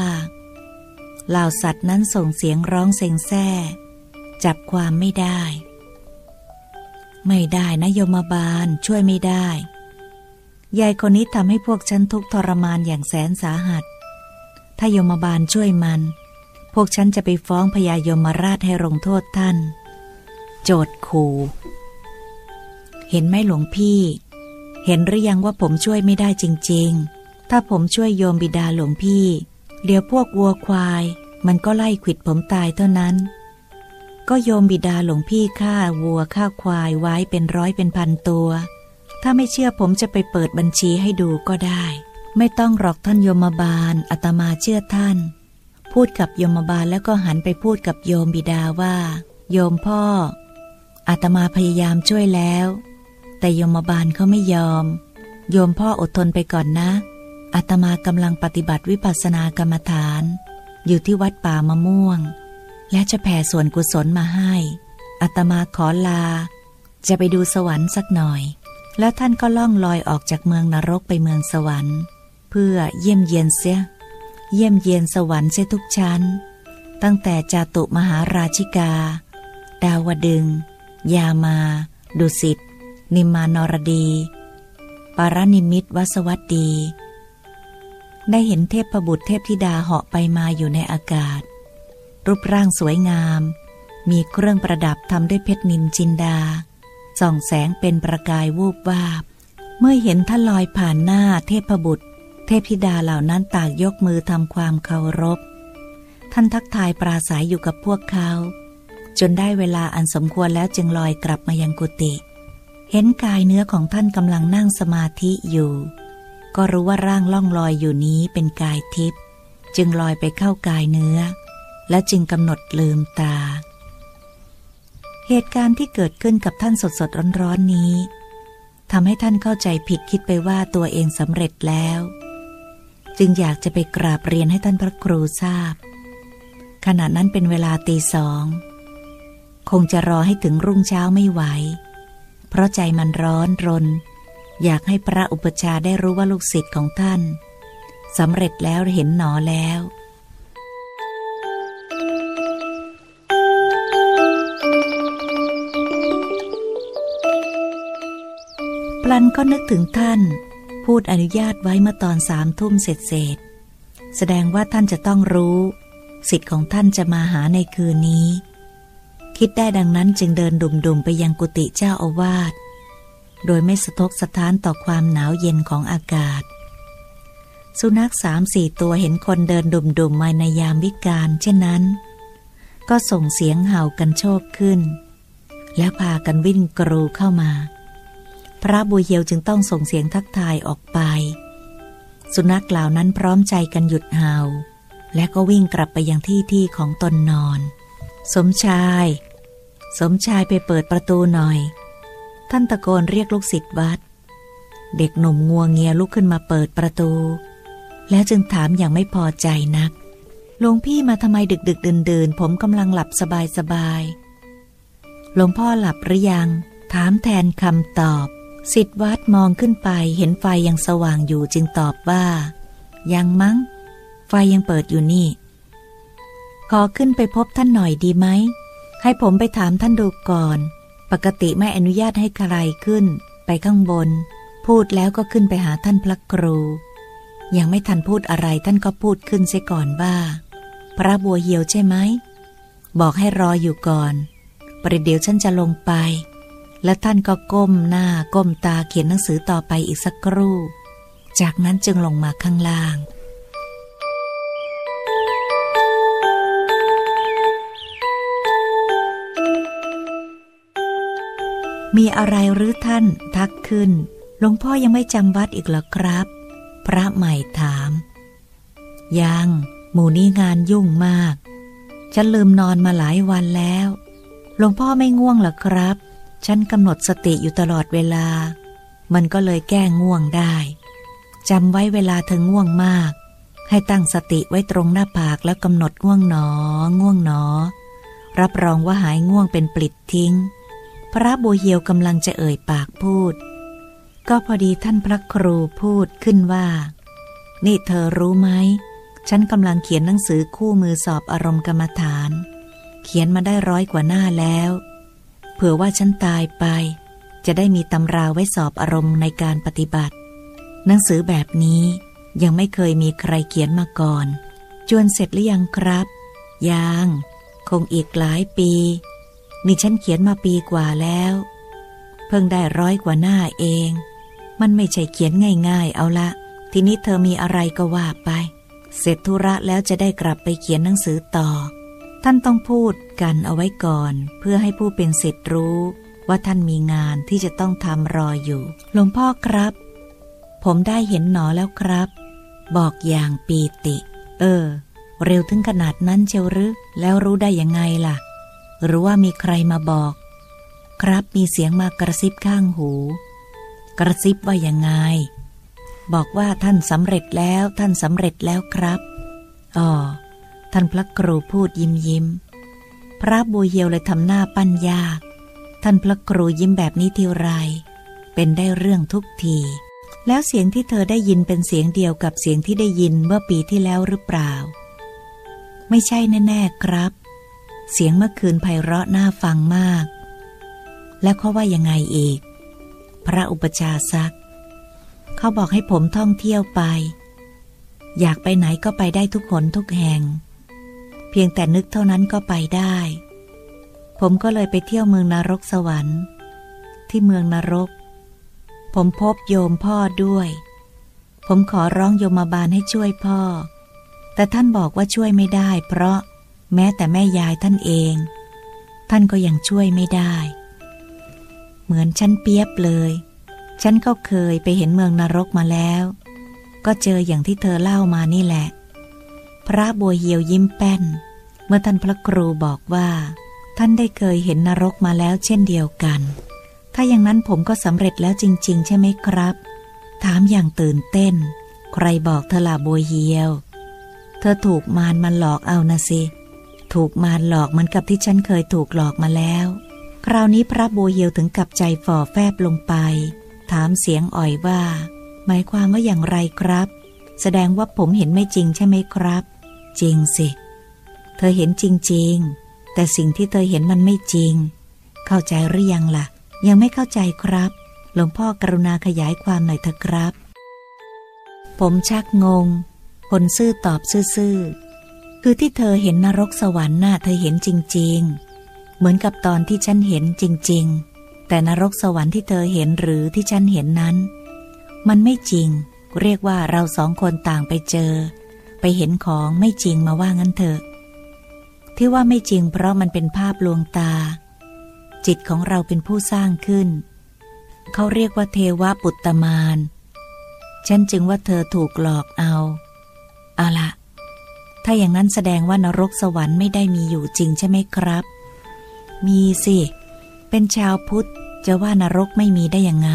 เหล่าสัตว์นั้นส่งเสียงร้องเซ็งแซ่จับความไม่ได้ ไม่ได้นะโยมบาลช่วยไม่ได้ ยายคนนี้ทำให้พวกฉันทุกทรมานอย่างแสนสาหัส ถ้ายมบาลช่วยมัน พวกฉันจะไปฟ้องพญายมราชให้ลงโทษท่าน โจดขู่เห็นไหมหลวงพี่ เห็นหรือยังว่าผมช่วยไม่ได้จริง ๆ ถ้าผมช่วยโยมบิดาหลวงพี่ เดี๋ยวพวกวัวควาย มันก็ไล่ขิดผมตายเท่านั้น ก็โยมบิดาหลวงพี่ฆ่าวัวฆ่าควายไว้เป็นร้อยเป็นพันตัว ถ้าไม่เชื่อผมจะไปเปิดบัญชีให้ดูก็ได้ ไม่ต้องหรอกท่านโยมบาลอาตมาเชื่อท่าน พูดกับโยมบาลแล้วก็หันไปพูดกับโยมบิดาว่า โยมพ่ออาตมาพยายามช่วยแล้ว แต่โยมบาลเขาไม่ยอม โยมพ่ออดทนไปก่อนนะอาตมากำลังปฏิบัติวิปัสสนากรรมฐาน อยู่ที่วัดป่ามะม่วง และจะแผ่ส่วนกุศลมาให้อัตมาขอลา จะไปดูสวรรค์สักหน่อย แล้วท่านก็ล่องลอยออกจากเมืองนรกไปเมืองสวรรค์ เพื่อเยี่ยมเยียนเสีย เยี่ยมเยียนสวรรค์เสียทุกชั้น ตั้งแต่จาตุมหาราชิกา ดาวดึง ยามา ดุสิต นิมานรดี ปารนิมิตวสวัสดี ได้เห็นเทพประบุตรเทพธิดาเหาะไปมาอยู่ในอากาศ รูปร่างสวยงาม มีเครื่องประดับทำด้วยเพชรนินจินดา ส่องแสงเป็นประกายวูบวาบ เมื่อเห็นท่านลอยผ่านหน้าเทพบุตร เทพธิดาเหล่านั้นต่างยกมือทำความเคารพ ท่านทักทายปราศัยอยู่กับพวกเขา จนได้เวลาอันสมควรแล้วจึงลอยกลับมายังกุฏิเห็นกายเนื้อของท่านกำลังนั่งสมาธิอยู่ ก็รู้ว่าร่างล่องลอยอยู่นี้เป็นกายทิพย์จึงลอยไปเข้ากายเนื้อ และจึงกำหนดลืมตา เหตุการณ์ที่เกิดขึ้นกับท่านสดสดร้อนๆนี้ทำให้ท่านเข้าใจผิดคิดไปว่าตัวเองสำเร็จแล้ว จึงอยากจะไปกราบเรียนให้ท่านพระครูทราบ ขณะนั้นเป็นเวลาตีสอง คงจะรอให้ถึงรุ่งเช้าไม่ไหว เพราะใจมันร้อนรน อยากให้พระอุปชาได้รู้ว่าลูกศิษย์ของท่านสำเร็จแล้วเห็นหนอแล้ว พลันก็นึกถึงท่าน พูดอนุญาตไว้เมื่อตอนสามทุ่มเสร็จเสร็จ แสดงว่าท่านจะต้องรู้ สิทธิ์ของท่านจะมาหาในคืนนี้ คิดได้ดังนั้นจึงเดินดุ่มๆไปยังกุฏิเจ้าอาวาส โดยไม่สะทกสะท้านต่อความหนาวเย็นของอากาศ สุนัขสามสี่ตัวเห็นคนเดินดุ่มๆมาในยามวิกาลเช่นนั้น ก็ส่งเสียงเห่ากันโชคขึ้น แล้วพากันวิ่งกรูเข้ามา พระบุญเยียวจึงต้องส่งเสียงทักทายออกไป สุนัขเหล่านั้นพร้อมใจกันหยุดเห่า และก็วิ่งกลับไปยังที่ที่ของตนนอน สมชาย สมชายไปเปิดประตูหน่อย ท่านตะโกนเรียกลูกศิษย์วัด เด็กหนุ่มงัวงเงียลุกขึ้นมาเปิดประตู แล้วจึงถามอย่างไม่พอใจนักหลวงพี่มาทำไมดึกดึกเดินเดินผมกำลังหลับสบายสบายหลวงพ่อหลับหรือยัง ถามแทนคำตอบ สิทธวัดมองขึ้นไปเห็นไฟยังสว่างอยู่จึงตอบว่า ยังมั้ง ไฟยังเปิดอยู่นี่ ขอขึ้นไปพบท่านหน่อยดีไหม ให้ผมไปถามท่านดูก่อน ปกติไม่อนุญาตให้ใครขึ้น ไปข้างบน พูดแล้วก็ขึ้นไปหาท่านพระครู ยังไม่ทันพูดอะไรท่านก็พูดขึ้นเสียก่อนว่า พระบัวเหียวใช่ไหม บอกให้รออยู่ก่อน ประเดี๋ยวฉันจะลงไป และท่านก็ก้มหน้าก้มตาเขียนหนังสือต่อไปอีกสักครู่ จากนั้นจึงลงมาข้างล่าง มีอะไรหรือท่านทักขึ้น หลวงพ่อยังไม่จำวัดอีกเหรอครับ พระใหม่ถาม ยัง หมู่นี้งานยุ่งมาก ฉันลืมนอนมาหลายวันแล้ว หลวงพ่อไม่ง่วงเหรอครับ ฉันกำหนดสติอยู่ตลอดเวลา มันก็เลยแก้ง่วงได้จำไว้เวลาเธอง่วงมาก ให้ตั้งสติไว้ตรงหน้าผากแล้วกำหนดง่วงหนอ ง่วงหนอ รับรองว่าหายง่วงเป็นปลิดทิ้ง พระบัวเหียวกำลังจะเอ่ยปากพูด ก็พอดีท่านพระครูพูดขึ้นว่า นี่เธอรู้ไหม ฉันกำลังเขียนหนังสือคู่มือสอบอารมณ์กรรมฐาน เขียนมาได้ร้อยกว่าหน้าแล้ว เผื่อว่าฉันตายไป จะได้มีตำราไว้สอบอารมณ์ในการปฏิบัติ หนังสือแบบนี้ยังไม่เคยมีใครเขียนมาก่อน จวนเสร็จหรือยังครับ ยัง คงอีกหลายปี นี่ฉันเขียนมาปีกว่าแล้ว เพิ่งได้ร้อยกว่าหน้าเอง มันไม่ใช่เขียนง่ายๆ เอาละ ทีนี้เธอมีอะไรก็ว่าไป เสร็จธุระแล้วจะได้กลับไปเขียนหนังสือต่อ ท่านต้องพูดกันเอาไว้ก่อน เพื่อให้ผู้เป็นศิษย์รู้ ว่าท่านมีงานที่จะต้องทำรออยู่ หลวงพ่อครับ ผมได้เห็นหนอแล้วครับ บอกอย่างปีติ เออ เร็วถึงขนาดนั้นเชียวหรือแล้วรู้ได้ยังไงล่ะ หรือว่ามีใครมาบอก ครับมีเสียงมากระซิบข้างหู กระซิบว่ายังไง บอกว่าท่านสำเร็จแล้วท่านสำเร็จแล้วครับอ๋อ ท่านพระครูพูดยิ้มยิ้ม พระบัวเหียวเลยทำหน้าปั้นยาก ท่านพระครูยิ้มแบบนี้ทีไร เป็นได้เรื่องทุกที แล้วเสียงที่เธอได้ยินเป็นเสียงเดียวกับเสียงที่ได้ยินเมื่อปีที่แล้วหรือเปล่า ไม่ใช่แน่ๆครับ เสียงเมื่อคืนไพเราะน่าฟังมาก แล้วเขาว่ายังไงอีก พระอุปชาซัก เขาบอกให้ผมท่องเที่ยวไป อยากไปไหนก็ไปได้ทุกคนทุกแห่ง พียงแต่นึกเท่านั้นก็ไปได้ ผมก็เลยไปเที่ยวเมืองนรกสวรรค์ ที่เมืองนรก ผมพบโยมพ่อด้วย ผมขอร้องโยมบาลให้ช่วยพ่อ แต่ท่านบอกว่าช่วยไม่ได้ เพราะแม้แต่แม่ยายท่านเอง ท่านก็ยังช่วยไม่ได้ เหมือนฉันเปียบเลย ฉันก็เคยไปเห็นเมืองนรกมาแล้ว ก็เจออย่างที่เธอเล่ามานี่แหละ พระบัวเหียวยิ้มแป้น เมื่อท่านพระครูบอกว่า ท่านได้เคยเห็นนรกมาแล้วเช่นเดียวกัน ถ้าอย่างนั้นผมก็สำเร็จแล้วจริง ๆ ใช่ไหมครับ ถามอย่างตื่นเต้น ใครบอกเธอล่ะบัวเหียว เธอถูกมารมันหลอกเอานะสิ ถูกมารหลอกเหมือนกับที่ฉันเคยถูกหลอกมาแล้ว คราวนี้พระบัวเหียวถึงกับใจฝ่อแฟบลงไป ถามเสียงอ่อยว่า หมายความว่าอย่างไรครับ แสดงว่าผมเห็นไม่จริงใช่ไหมครับ จริงสิ เธอเห็นจริง ๆ แต่สิ่งที่เธอเห็นมันไม่จริง เข้าใจหรือยังละ่ะ ยังไม่เข้าใจครับ หลวงพ่อกรุณาขยายความหน่อยเถอะครับ ผมชักงงคนซื่อตอบซื่อๆ คือที่เธอเห็นนรกสวรรค์น่ะเธอเห็นจริง ๆ เหมือนกับตอนที่ฉันเห็นจริง ๆ แต่นรกสวรรค์ที่เธอเห็นหรือที่ฉันเห็นนั้น มันไม่จริง เรียกว่าเราสองคนต่างไปเจอ ไปเห็นของไม่จริงมาว่างั้นเถอะ ที่ว่าไม่จริงเพราะมันเป็นภาพลวงตา จิตของเราเป็นผู้สร้างขึ้น เขาเรียกว่าเทวปุตตมานฉันจึงว่าเธอถูกหลอกเอา เอาละถ้าอย่างนั้นแสดงว่านรกสวรรค์ไม่ได้มีอยู่จริงใช่ไหมครับ มีสิ เป็นชาวพุทธจะว่านรกไม่มีได้ยังไง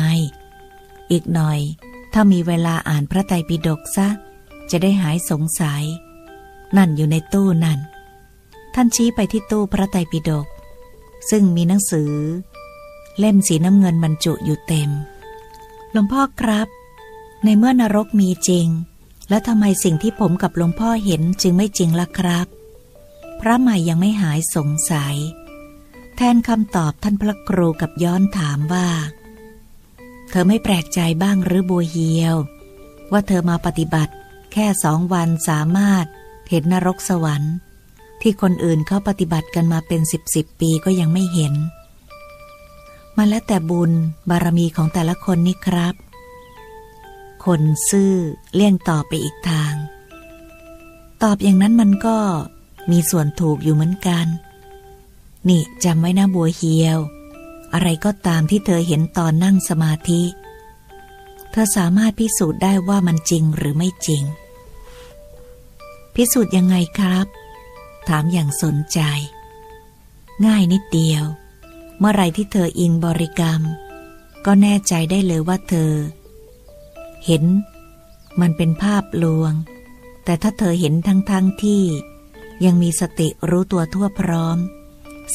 อีกหน่อย ถ้ามีเวลาอ่านพระไตรปิฎกซะ จะได้หายสงสัย นั่นอยู่ในตู้นั่น ท่านชี้ไปที่ตู้พระไตรปิฎกซึ่งมีหนังสือ เล่มสีน้ำเงินบรรจุอยู่เต็ม หลวงพ่อครับ ในเมื่อนรกมีจริง แล้วทำไมสิ่งที่ผมกับหลวงพ่อเห็นจึงไม่จริงล่ะครับ พระใหม่ยังไม่หายสงสัย แทนคำตอบท่านพระครูกับย้อนถามว่า เธอไม่แปลกใจบ้างหรือบัวเฮียว ว่าเธอมาปฏิบัติ แค่สองวันสามารถเห็นนรกสวรรค์ ที่คนอื่นเขาปฏิบัติกันมาเป็นสิบสิบปีก็ยังไม่เห็น มันแล้วแต่บุญบารมีของแต่ละคนนี่ครับ คนซื่อเลี่ยงต่อไปอีกทาง ตอบอย่างนั้นมันก็มีส่วนถูกอยู่เหมือนกัน นี่จำไว้นะบัวเฮียว อะไรก็ตามที่เธอเห็นตอนนั่งสมาธิ เธอสามารถพิสูจน์ได้ว่ามันจริงหรือไม่จริง พิสูจน์ยังไงครับ ถามอย่างสนใจ ง่ายนิดเดียว เมื่อไรที่เธออิงบริกรรม ก็แน่ใจได้เลยว่าเธอ เห็น มันเป็นภาพลวง แต่ถ้าเธอเห็นทั้งๆทที่ยังมีสติรู้ตัวทั่วพร้อม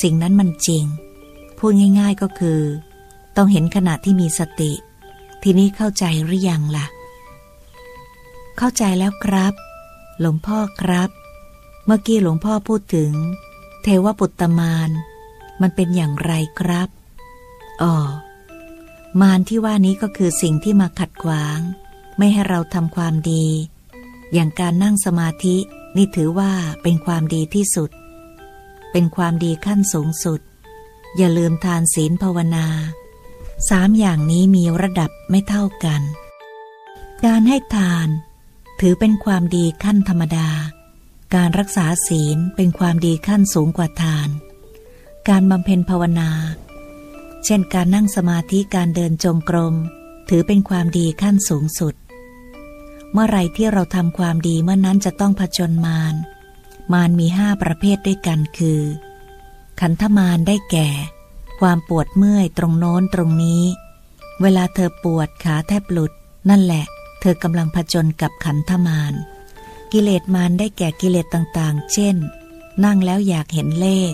สิ่งนั้นมันจริง พูดง่าย ๆก็คือ ต้องเห็นขณะที่มีสติ ทีนี้เข้าใจหรือยังล่ะ เข้าใจแล้วครับ หลวงพ่อครับ เมื่อกี้หลวงพ่อพูดถึง เทวปุตตมาน มันเป็นอย่างไรครับอ๋อมารที่ว่านี้ก็คือสิ่งที่มาขัดขวาง ไม่ให้เราทำความดี อย่างการนั่งสมาธินี่ถือว่าเป็นความดีที่สุด เป็นความดีขั้นสูงสุด อย่าลืมทานศีลภาวนาสามอย่างนี้มีระดับไม่เท่ากัน การให้ทาน ถือเป็นความดีขั้นธรรมดา การรักษาศีลเป็นความดีขั้นสูงกว่าทาน การบำเพ็ญภาวนา เช่นการนั่งสมาธิการเดินจงกรม ถือเป็นความดีขั้นสูงสุด เมื่อไรที่เราทำความดีเมื่อนั้นจะต้องผจญมาร มารมีห้าประเภทด้วยกันคือ ขันธมารได้แก่ ความปวดเมื่อยตรงโน้นตรงนี้ เวลาเธอปวดขาแทบหลุดนั่นแหละ ธอกำลังผจญกับขันธมาร กิเลสมารได้แก่กิเลสต่างๆ เช่น นั่งแล้วอยากเห็นเลข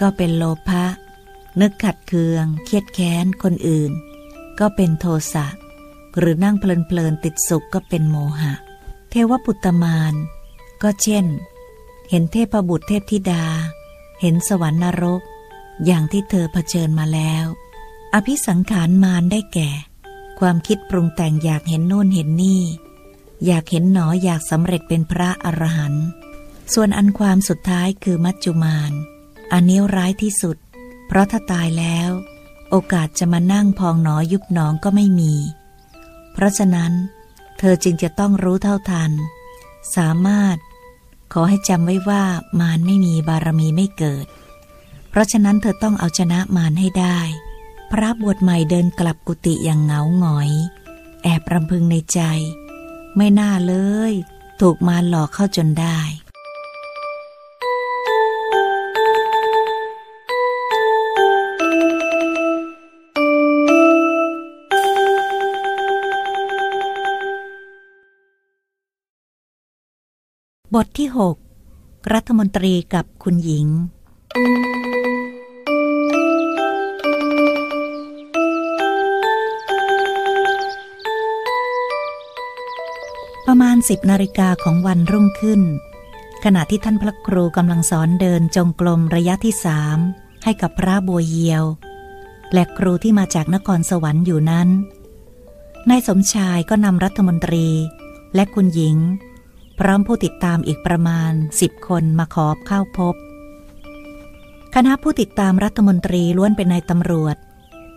ก็เป็นโลภะ นึกขัดเคือง เครียดแค้นคนอื่น ก็เป็นโทสะ หรือนั่งเพลินๆติดสุขก็เป็นโมหะ เทวปุตตมานก็เช่น เห็นเทพบุตรเทพธิดา เห็นสวรรค์นรก อย่างที่เธอเผชิญมาแล้ว อภิสังขารมารได้แก่ ความคิดปรุงแต่งอยากเห็นโน่นเห็นนี่ อยากเห็นหนออยากสำเร็จเป็นพระอรหันต์ส่วนอันความสุดท้ายคือมัจจุมานอันนี้ร้ายที่สุด เพราะถ้าตายแล้ว โอกาสจะมานั่งพองหนอยุบหนองก็ไม่มี เพราะฉะนั้น เธอจึงจะต้องรู้เท่าทัน สามารถ ขอให้จำไว้ว่ามารไม่มีบารมีไม่เกิด เพราะฉะนั้นเธอต้องเอาชนะมารให้ได้ พระบวชใหม่เดินกลับกุฏิอย่างเหงาหงอย แอบรำพึงในใจ ไม่น่าเลย ถูกมารหลอกเข้าจนได้บทที่ 6 รัฐมนตรีกับคุณหญิง ณสิบนาฬิกาของวันรุ่งขึ้น ขณะที่ท่านพระครูกำลังสอนเดินจงกรมระยะที่สามให้กับพระบัวเยียว และครูที่มาจากนครสวรรค์อยู่นั้นนายสมชายก็นำรัฐมนตรีและคุณหญิง พร้อมผู้ติดตามอีกประมาณสิบคนมาขอบเข้าพบ คณะผู้ติดตามรัฐมนตรีล้วนเป็นนายตำรวจ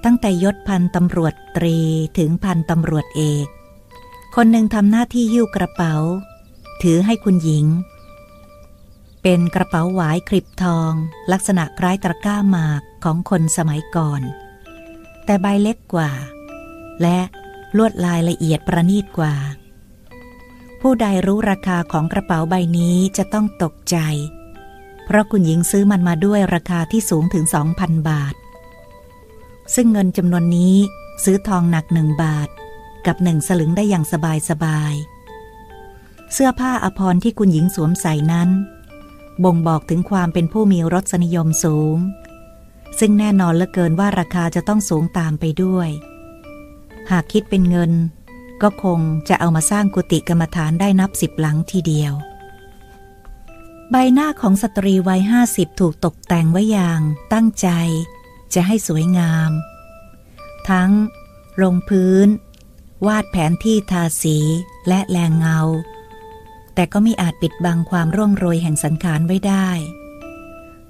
ตั้งแต่ยศพันตำรวจตรีถึงพันตำรวจเอก คนหนึ่งทำหน้าที่ยิ้วกระเป๋า ถือให้คุณหญิง เป็นกระเป๋าหวายคลิปทอง ลักษณะคล้ายตะกร้าหมากของคนสมัยก่อน แต่ใบเล็กกว่า และลวดลายละเอียดประณีตกว่า ผู้ใดรู้ราคาของกระเป๋าใบนี้จะต้องตกใจ เพราะคุณหญิงซื้อมันมาด้วยราคาที่สูงถึงสองพันบาท ซึ่งเงินจำนวนนี้ซื้อทองหนักหนึ่งบาท กับหนึ่งสลึงได้อย่างสบายสบาย เสื้อผ้าอภรรที่คุณหญิงสวมใส่นั้น บ่งบอกถึงความเป็นผู้มีรสนิยมสูง ซึ่งแน่นอนเหลือเกินว่าราคาจะต้องสูงตามไปด้วย หากคิดเป็นเงิน ก็คงจะเอามาสร้างกุฏิกรรมฐานได้นับสิบหลังทีเดียวใบหน้าของสตรีวัยห้าสิบถูกตกแต่งไว้อย่างตั้งใจ จะให้สวยงาม ทั้งลงพื้น วาดแผนที่ทาสีและแรงเงา แต่ก็ไม่อาจปิดบังความร่วงโรยแห่งสังขารไว้ได้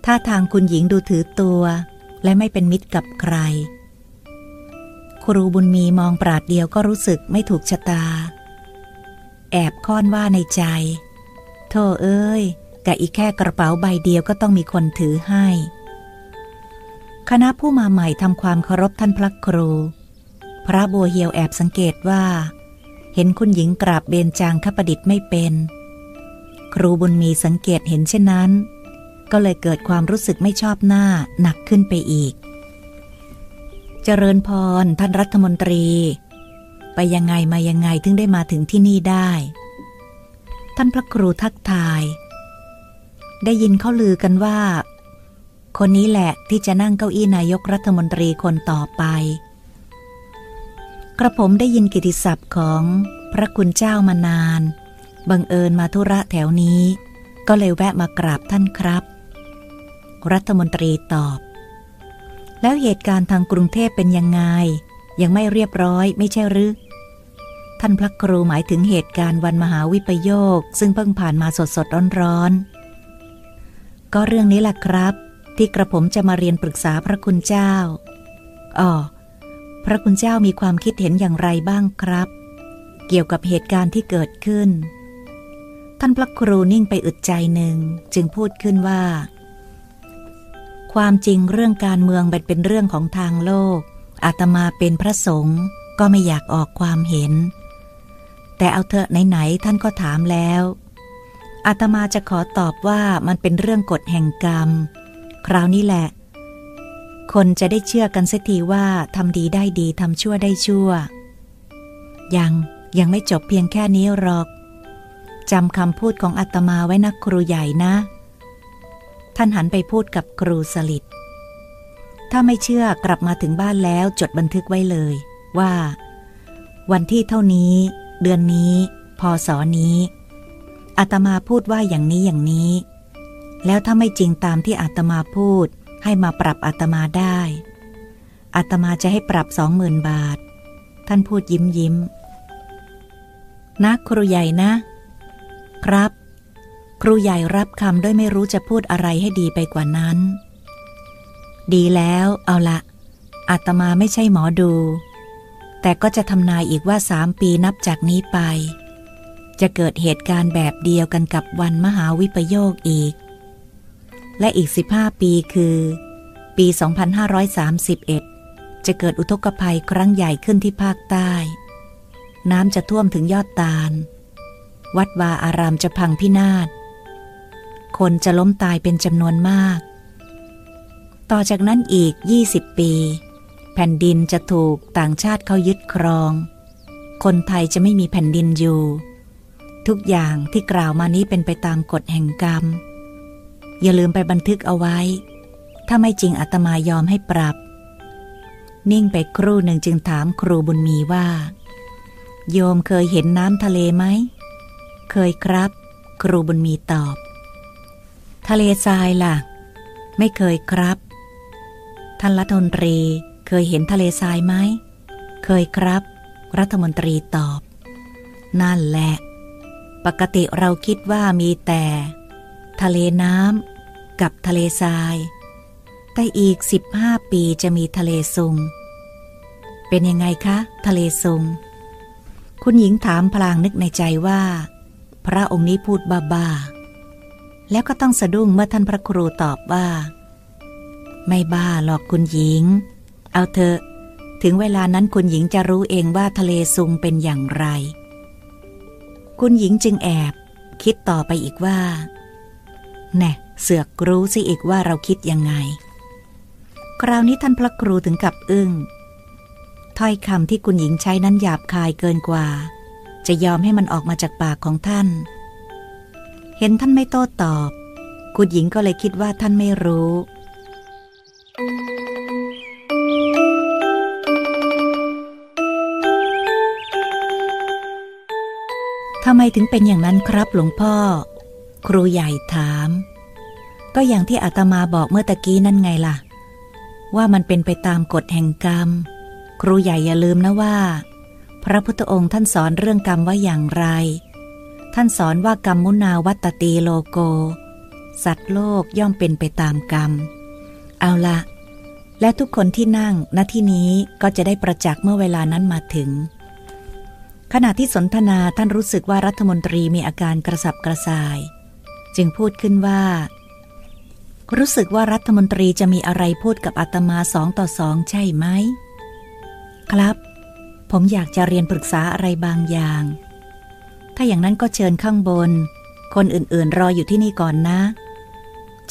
ท่าทางคุณหญิงดูถือตัว และไม่เป็นมิตรกับใคร ครูบุญมีมองปราดเดียวก็รู้สึกไม่ถูกชะตา แอบค้อนว่าในใจโธ่เอ้ยกะอีกแค่กระเป๋าใบเดียวก็ต้องมีคนถือให้ คณะผู้มาใหม่ทำความเคารพท่านพระครู พระบัวเหียวแอบสังเกตว่า เห็นคุณหญิงกราบเบญจางคประดิษฐ์ไม่เป็น ครูบุญมีสังเกตเห็นเช่นนั้น ก็เลยเกิดความรู้สึกไม่ชอบหน้าหนักขึ้นไปอีก เจริญพรท่านรัฐมนตรี ไปยังไงมายังไงถึงได้มาถึงที่นี่ได้ ท่านพระครูทักทาย ได้ยินเขาลือกันว่า คนนี้แหละที่จะนั่งเก้าอี้นายกรัฐมนตรีคนต่อไป กระผมได้ยินกิติศัพท์ของพระคุณเจ้ามานาน บังเอิญมาธุระแถวนี้ ก็เลยแวะมากราบท่านครับ รัฐมนตรีตอบ แล้วเหตุการณ์ทางกรุงเทพเป็นยังไง ยังไม่เรียบร้อยไม่ใช่หรือ ท่านพระครูหมายถึงเหตุการณ์วันมหาวิปโยค ซึ่งเพิ่งผ่านมาสดสดร้อนร้อนก็เรื่องนี้แหละครับ ที่กระผมจะมาเรียนปรึกษาพระคุณเจ้าอ๋อ ระคุณเจ้ามีความคิดเห็นอย่างไรบ้างครับ เกี่ยวกับเหตุการณ์ที่เกิดขึ้น ท่านพระครูนิ่งไปอึดใจหนึ่งจึงพูดขึ้นว่า ความจริงเรื่องการเมืองเป็นเป็นเรื่องของทางโลก อาตมาเป็นพระสงฆ์ก็ไม่อยากออกความเห็น แต่เอาเถอะไหนๆท่านก็ถามแล้วอาตมาจะขอตอบว่ามันเป็นเรื่องกฎแห่งกรรม คราวนี้แหละ คนจะได้เชื่อกันสักทีว่าทำดีได้ดีทำชั่วได้ชั่ว ยังยังไม่จบเพียงแค่นี้หรอกจำคำพูดของอาตมาไว้นะครูใหญ่นะ ท่านหันไปพูดกับครูสลิดถ้าไม่เชื่อกลับมาถึงบ้านแล้วจดบันทึกไว้เลย ว่า วันที่เท่านี้ เดือนนี้พอสอนี้อาตมาพูดว่าอย่างนี้อย่างนี้ แล้วถ้าไม่จริงตามที่อาตมาพูด ให้มาปรับอาตมาได้อาตมาจะให้ปรับสองหมื่นบาท ท่านพูดยิ้มยิ้ม นะครูใหญ่นะ ครับ ครูใหญ่รับคำด้วยไม่รู้จะพูดอะไรให้ดีไปกว่านั้น ดีแล้วเอาละอาตมาไม่ใช่หมอดู แต่ก็จะทำนายอีกว่าสามปีนับจากนี้ไป จะเกิดเหตุการณ์แบบเดียวกันกับวันมหาวิปโยคอีก และอีกสิบห้าปีคือ ปี 2531 จะเกิดอุทกภัยครั้งใหญ่ขึ้นที่ภาคใต้ น้ำจะท่วมถึงยอดตาล วัดวาอารามจะพังพินาศ คนจะล้มตายเป็นจำนวนมาก ต่อจากนั้นอีก 20 ปี แผ่นดินจะถูกต่างชาติเขายึดครอง คนไทยจะไม่มีแผ่นดินอยู่ ทุกอย่างที่กล่าวมานี้เป็นไปตามกฎแห่งกรรม อย่าลืมไปบันทึกเอาไว้ ถ้าไม่จริงอาตมายอมให้ปรับ นิ่งไปครู่หนึ่งจึงถามครูบุญมีว่า โยมเคยเห็นน้ำทะเลไหม เคยครับ ครูบุญมีตอบ ทะเลทรายล่ะ ไม่เคยครับ ท่านรัฐมนตรีเคยเห็นทะเลทรายไหม เคยครับ รัฐมนตรีตอบ นั่นแหละ ปกติเราคิดว่ามีแต่ ทะเลน้ำกับทะเลทราย แต่อีกสิบห้าปีจะมีทะเลซุง เป็นยังไงคะ ทะเลซุง คุณหญิงถามพลางนึกในใจว่า พระองค์นี้พูดบ้าๆแล้วก็ต้องสะดุ้งเมื่อท่านพระครูตอบว่า ไม่บ้าหรอกคุณหญิง เอาเถอะ ถึงเวลานั้นคุณหญิงจะรู้เองว่าทะเลซุงเป็นอย่างไร คุณหญิงจึงแอบคิดต่อไปอีกว่า แน่เสือกรู้สิอีกว่าเราคิดยังไง คราวนี้ท่านพระครูถึงกับอึง้งถ้อยคำที่คุณหญิงใช้นั้นหยาบคายเกินกว่า จะยอมให้มันออกมาจากปากของท่าน เห็นท่านไม่โต้ตอบ คุณหญิงก็เลยคิดว่าท่านไม่รู้ ทำไมถึงเป็นอย่างนั้นครับหลวงพ่อ ครูใหญ่ถาม ก็อย่างที่อาตมาบอกเมื่อตะกี้นั่นไงล่ะ ว่ามันเป็นไปตามกฎแห่งกรรม ครูใหญ่อย่าลืมนะว่า พระพุทธองค์ท่านสอนเรื่องกรรมว่าอย่างไร ท่านสอนว่ากรรมมุนาวัตตีโลโก สัตว์โลกย่อมเป็นไปตามกรรม เอาละและทุกคนที่นั่งณที่นี้ก็จะได้ประจักษ์เมื่อเวลานั้นมาถึง ขณะที่สนทนาท่านรู้สึกว่ารัฐมนตรีมีอาการกระสับกระส่าย จึงพูดขึ้นว่า รู้สึกว่ารัฐมนตรีจะมีอะไรพูดกับอาตมาสองต่อสองใช่ไหม ครับ ผมอยากจะเรียนปรึกษาอะไรบางอย่าง ถ้าอย่างนั้นก็เชิญข้างบน คนอื่นๆรออยู่ที่นี่ก่อนนะ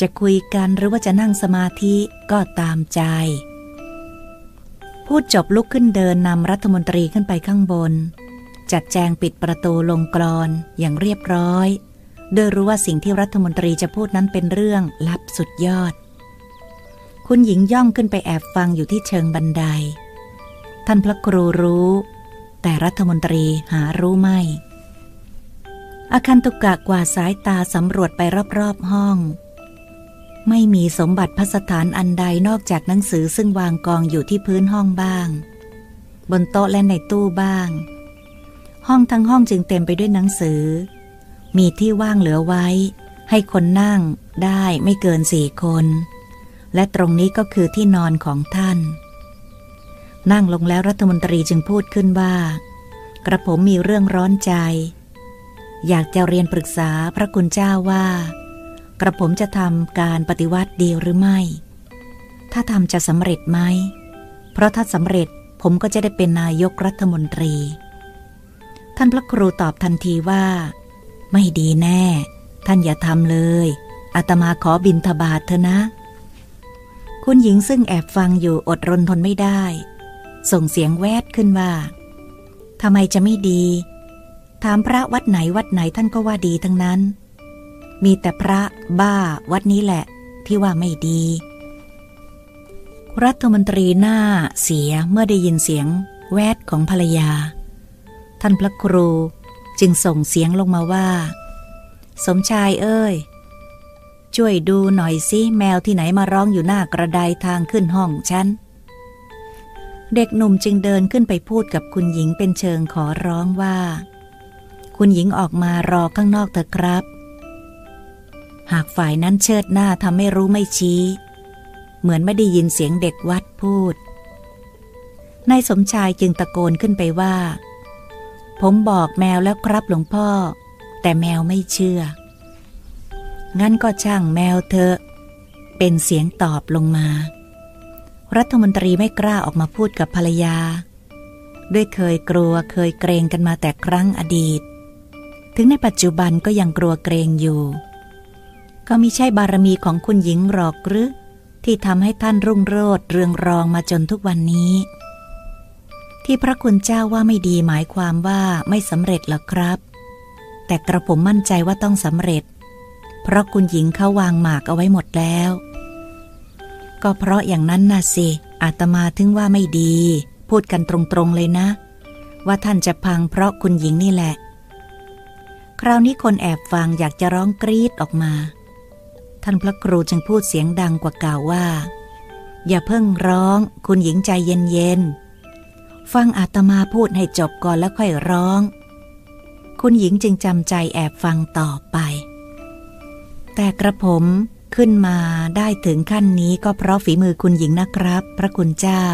จะคุยกันหรือว่าจะนั่งสมาธิก็ตามใจ พูดจบลุกขึ้นเดินนำรัฐมนตรีขึ้นไปข้างบน จัดแจงปิดประตูลงกรอนอย่างเรียบร้อย โดยรู้ว่าสิ่งที่รัฐมนตรีจะพูดนั้นเป็นเรื่องลับสุดยอด คุณหญิงย่องขึ้นไปแอบฟังอยู่ที่เชิงบันได ท่านพระครูรู้ แต่รัฐมนตรีหารู้ไม่ อาคันตุกะกว่าสายตาสำรวจไปรอบๆห้อง ไม่มีสมบัติพัสถานอันใดนอกจากหนังสือซึ่งวางกองอยู่ที่พื้นห้องบ้าง บนโต๊ะและในตู้บ้าง ห้องทั้งห้องจึงเต็มไปด้วยหนังสือ มีที่ว่างเหลือไว้ ให้คนนั่งได้ไม่เกินสี่คน และตรงนี้ก็คือที่นอนของท่าน นั่งลงแล้วรัฐมนตรีจึงพูดขึ้นว่า กระผมมีเรื่องร้อนใจ อยากจะเรียนปรึกษาพระคุณเจ้าว่า กระผมจะทำการปฏิวัติดีหรือไม่ ถ้าทำจะสำเร็จไหม เพราะถ้าสำเร็จผมก็จะได้เป็นนายกรัฐมนตรี ท่านพระครูตอบทันทีว่า ไม่ดีแน่ ท่านอย่าทำเลยอาตมาขอบินทบาทเถอะนะ คุณหญิงซึ่งแอบฟังอยู่อดรนทนไม่ได้ ส่งเสียงแวดขึ้นว่าทำไมจะไม่ดี ถามพระวัดไหนวัดไหนท่านก็ว่าดีทั้งนั้น มีแต่พระบ้าวัดนี้แหละ ที่ว่าไม่ดี รัฐมนตรีหน้าเสียเมื่อได้ยินเสียงแวดของภรรยา ท่านพระครู จึงส่งเสียงลงมาว่า สมชายเอ้ย ช่วยดูหน่อยสิแมวที่ไหนมาร้องอยู่หน้ากระไดทางขึ้นห้องฉัน เด็กหนุ่มจึงเดินขึ้นไปพูดกับคุณหญิงเป็นเชิงขอร้องว่า คุณหญิงออกมารอข้างนอกเถอะครับ หากฝ่ายนั้นเชิดหน้าทำไม่รู้ไม่ชี้ เหมือนไม่ได้ยินเสียงเด็กวัดพูดนายสมชายจึงตะโกนขึ้นไปว่า ผมบอกแมวแล้วครับหลวงพ่อ แต่แมวไม่เชื่อ งั้นก็ช่างแมวเถอะ เป็นเสียงตอบลงมา รัฐมนตรีไม่กล้าออกมาพูดกับภรรยา ด้วยเคยกลัวเคยเกรงกันมาแต่ครั้งอดีต ถึงในปัจจุบันก็ยังกลัวเกรงอยู่ ก็มิใช่บารมีของคุณหญิงหรอกหรือที่ทำให้ท่านรุ่งโรจน์เรืองรองมาจนทุกวันนี้ ที่พระคุณเจ้าว่าไม่ดีหมายความว่าไม่สำเร็จหรอครับ แต่กระผมมั่นใจว่าต้องสำเร็จ เพราะคุณหญิงเขาวางหมากเอาไว้หมดแล้ว ก็เพราะอย่างนั้นน่ะสิอาตมาถึงว่าไม่ดี พูดกันตรงๆเลยนะ ว่าท่านจะพังเพราะคุณหญิงนี่แหละ คราวนี้คนแอบฟังอยากจะร้องกรีดออกมา ท่านพระครูจึงพูดเสียงดังกว่าเก่าว่า อย่าเพิ่งร้อง คุณหญิงใจเย็นๆ ฟังอาตมาพูดให้จบก่อนแล้วค่อยร้อง คุณหญิงจึงจำใจแอบฟังต่อไป แต่กระผมขึ้นมาได้ถึงขั้นนี้ก็เพราะฝีมือคุณหญิงนะครับ พระคุณเจ้า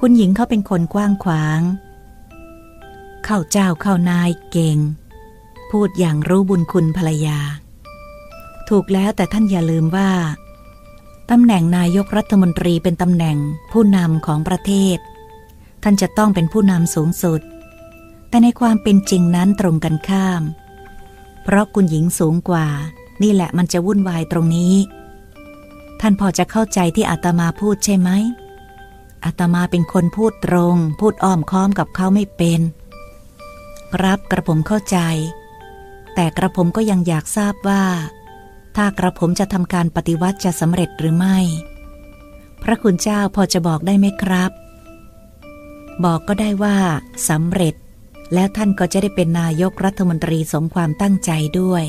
คุณหญิงเขาเป็นคนกว้างขวาง เข้าเจ้าเข้านายเก่ง พูดอย่างรู้บุญคุณภรรยา ถูกแล้วแต่ท่านอย่าลืมว่าตำแหน่งนายกรัฐมนตรีเป็นตำแหน่งผู้นำของประเทศ ท่านจะต้องเป็นผู้นำสูงสุด แต่ในความเป็นจริงนั้นตรงกันข้าม เพราะคุณหญิงสูงกว่า นี่แหละมันจะวุ่นวายตรงนี้ ท่านพอจะเข้าใจที่อาตมาพูดใช่ไหมอาตมาเป็นคนพูดตรง พูดอ้อมค้อมกับเขาไม่เป็น ครับกระผมเข้าใจ แต่กระผมก็ยังอยากทราบว่า ถ้ากระผมจะทำการปฏิวัติจะสำเร็จหรือไม่ พระคุณเจ้าพอจะบอกได้ไหมครับ บอกก็ได้ว่าสำเร็จ แล้วท่านก็จะได้เป็นนายกรัฐมนตรีสมความตั้งใจด้วย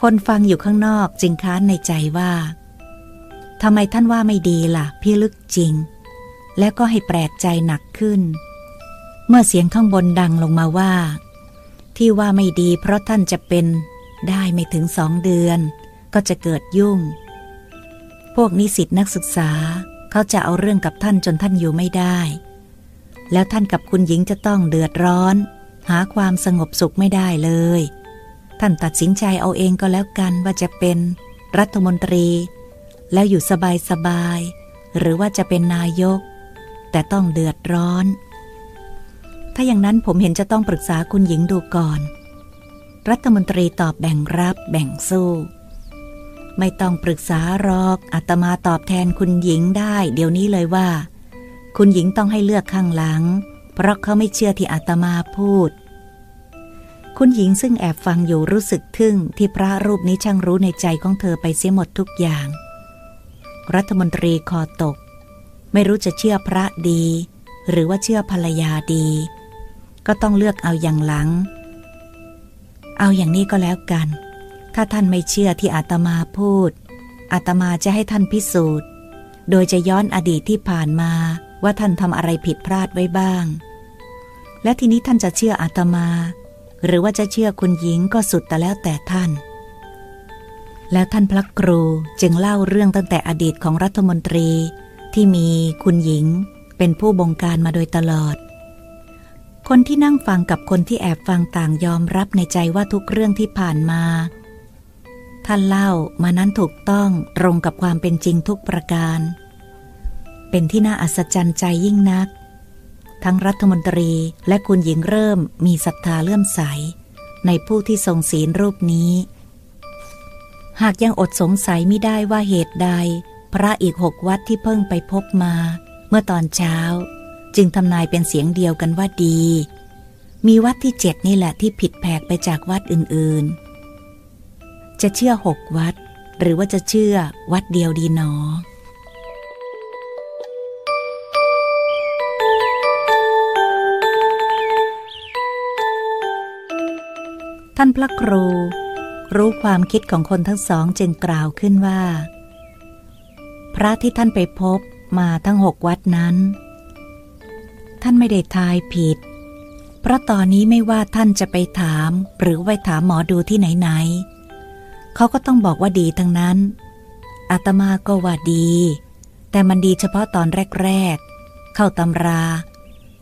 คนฟังอยู่ข้างนอกจึงค้านในใจว่าทำไมท่านว่าไม่ดีล่ะ พี่ลึกจริง แล้วก็ให้แปลกใจหนักขึ้น เมื่อเสียงข้างบนดังลงมาว่า ที่ว่าไม่ดีเพราะท่านจะเป็นได้ไม่ถึงสองเดือน ก็จะเกิดยุ่ง พวกนิสิตนักศึกษาเขาจะเอาเรื่องกับท่านจนท่านอยู่ไม่ได้ แล้วท่านกับคุณหญิงจะต้องเดือดร้อน หาความสงบสุขไม่ได้เลย ท่านตัดสินใจเอาเองก็แล้วกันว่าจะเป็นรัฐมนตรี แล้วอยู่สบายสบายหรือว่าจะเป็นนายก แต่ต้องเดือดร้อน ถ้าอย่างนั้นผมเห็นจะต้องปรึกษาคุณหญิงดูก่อน รัฐมนตรีตอบแบ่งรับแบ่งสู้ ไม่ต้องปรึกษารอกอาตมาตอบแทนคุณหญิงได้ เดี๋ยวนี้เลยว่า คุณหญิงต้องให้เลือกข้างหลัง เพราะเขาไม่เชื่อที่อาตมาพูด คุณหญิงซึ่งแอบฟังอยู่รู้สึกทึ่งที่พระรูปนี้ช่างรู้ในใจของเธอไปเสียหมดทุกอย่าง รัฐมนตรีคอตก ไม่รู้จะเชื่อพระดี หรือว่าเชื่อภรรยาดี ก็ต้องเลือกเอาอย่างหลัง เอาอย่างนี้ก็แล้วกัน ถ้าท่านไม่เชื่อที่อาตมาพูดอาตมาจะให้ท่านพิสูจน์ โดยจะย้อนอดีตที่ผ่านมา ว่าท่านทำอะไรผิดพลาดไว้บ้าง และทีนี้ท่านจะเชื่ออาตมา หรือว่าจะเชื่อคุณหญิงก็สุดแต่แล้วแต่ท่าน แล้วท่านพระครูจึงเล่าเรื่องตั้งแต่อดีตของรัฐมนตรีที่มีคุณหญิงเป็นผู้บงการมาโดยตลอด คนที่นั่งฟังกับคนที่แอบฟังต่างยอมรับในใจว่าทุกเรื่องที่ผ่านมา ท่านเล่ามานั้นถูกต้องตรงกับความเป็นจริงทุกประการ เป็นที่น่าอัศจรรย์ใจยิ่งนัก ทั้งรัฐมนตรีและคุณหญิงเริ่มมีศรัทธาเลื่อมใส ในผู้ที่ทรงศีลรูปนี้ หากยังอดสงสัยไม่ได้ว่าเหตุใด พระอีกหกวัดที่เพิ่งไปพบมา เมื่อตอนเช้า จึงทำนายเป็นเสียงเดียวกันว่าดี มีวัดที่เจ็ดนี่แหละที่ผิดแผกไปจากวัดอื่นๆ จะเชื่อหกวัด หรือว่าจะเชื่อวัดเดียวดีหนอ ท่านพระครู รู้ความคิดของคนทั้งสองจึงกล่าวขึ้นว่า พระที่ท่านไปพบมาทั้งหกวัดนั้น ท่านไม่ได้ทายผิด เพราะตอนนี้ไม่ว่าท่านจะไปถาม หรือไปถามหมอดูที่ไหนๆเขาก็ต้องบอกว่าดีทั้งนั้น อาตมาก็ว่าดี แต่มันดีเฉพาะตอนแรกๆ เข้าตำรา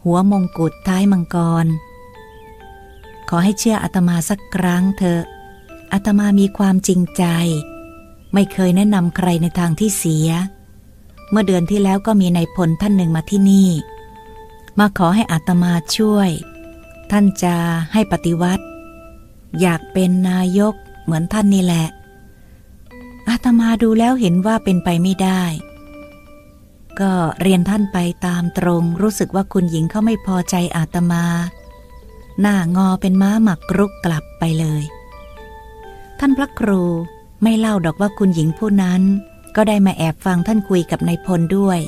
หัวมงกุฎท้ายมังกร ขอให้เชื่ออาตมาสักครั้งเถอะอาตมามีความจริงใจ ไม่เคยแนะนำใครในทางที่เสีย เมื่อเดือนที่แล้วก็มีนายพลท่านหนึ่งมาที่นี่ มาขอให้อาตมาช่วย ท่านจะให้ปฏิวัติ อยากเป็นนายกเหมือนท่านนี่แหละ อาตมาดูแล้วเห็นว่าเป็นไปไม่ได้ ก็เรียนท่านไปตามตรงรู้สึกว่าคุณหญิงเขาไม่พอใจอาตมา หน้างอเป็นม้าหมักรุกกลับไปเลย ท่านพระครูไม่เล่าดอกว่าคุณหญิงผู้นั้น ก็ได้มาแอบฟังท่านคุยกับนายพลด้วย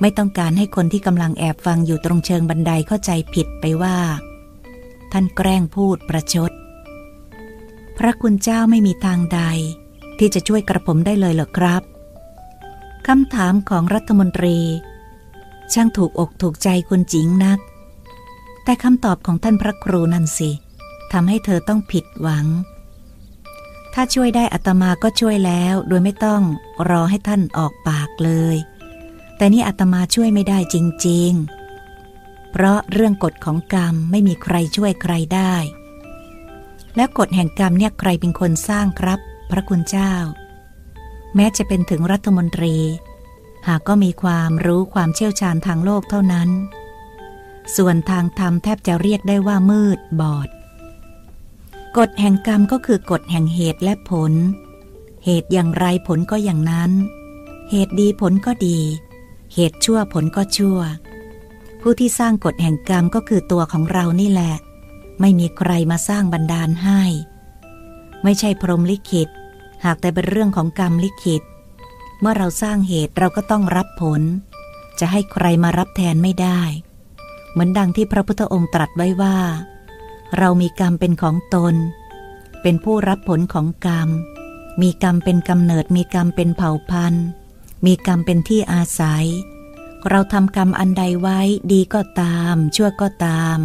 ไม่ต้องการให้คนที่กำลังแอบฟังอยู่ตรงเชิงบันไดเข้าใจผิดไปว่า ท่านแกล้งพูดประชด พระคุณเจ้าไม่มีทางใด ที่จะช่วยกระผมได้เลยเหรอครับคำถามของรัฐมนตรี ช่างถูกอกถูกใจคุณจิงนัก แต่คำตอบของท่านพระครูนั่นสิทำให้เธอต้องผิดหวัง ถ้าช่วยได้อัตมาก็ช่วยแล้ว โดยไม่ต้องรอให้ท่านออกปากเลย แต่นี่อัตมาช่วยไม่ได้จริง ๆ เพราะเรื่องกฎของกรรมไม่มีใครช่วยใครได้ แล้วกฎแห่งกรรมเนี่ยใครเป็นคนสร้างครับ พระคุณเจ้า แม้จะเป็นถึงรัฐมนตรี หากก็มีความรู้ความเชี่ยวชาญทางโลกเท่านั้น ส่วนทางธรรมแทบจะเรียกได้ว่ามืดบอด กฎแห่งกรรมก็คือกฎแห่งเหตุและผล เหตุอย่างไรผลก็อย่างนั้น เหตุดีผลก็ดี เหตุชั่วผลก็ชั่ว ผู้ที่สร้างกฎแห่งกรรมก็คือตัวของเรานี่แหละ ไม่มีใครมาสร้างบันดาลให้ ไม่ใช่พรหมลิขิต หากแต่เป็นเรื่องของกรรมลิขิต เมื่อเราสร้างเหตุเราก็ต้องรับผล จะให้ใครมารับแทนไม่ได้ เหมือนดังที่พระพุทธองค์ตรัสไว้ว่า เรามีกรรมเป็นของตน เป็นผู้รับผลของกรรม มีกรรมเป็นกำเนิด มีกรรมเป็นเผ่าพันธุ์ มีกรรมเป็นที่อาศัย เราทำกรรมอันใดไว้ดีก็ตาม ชั่วก็ตาม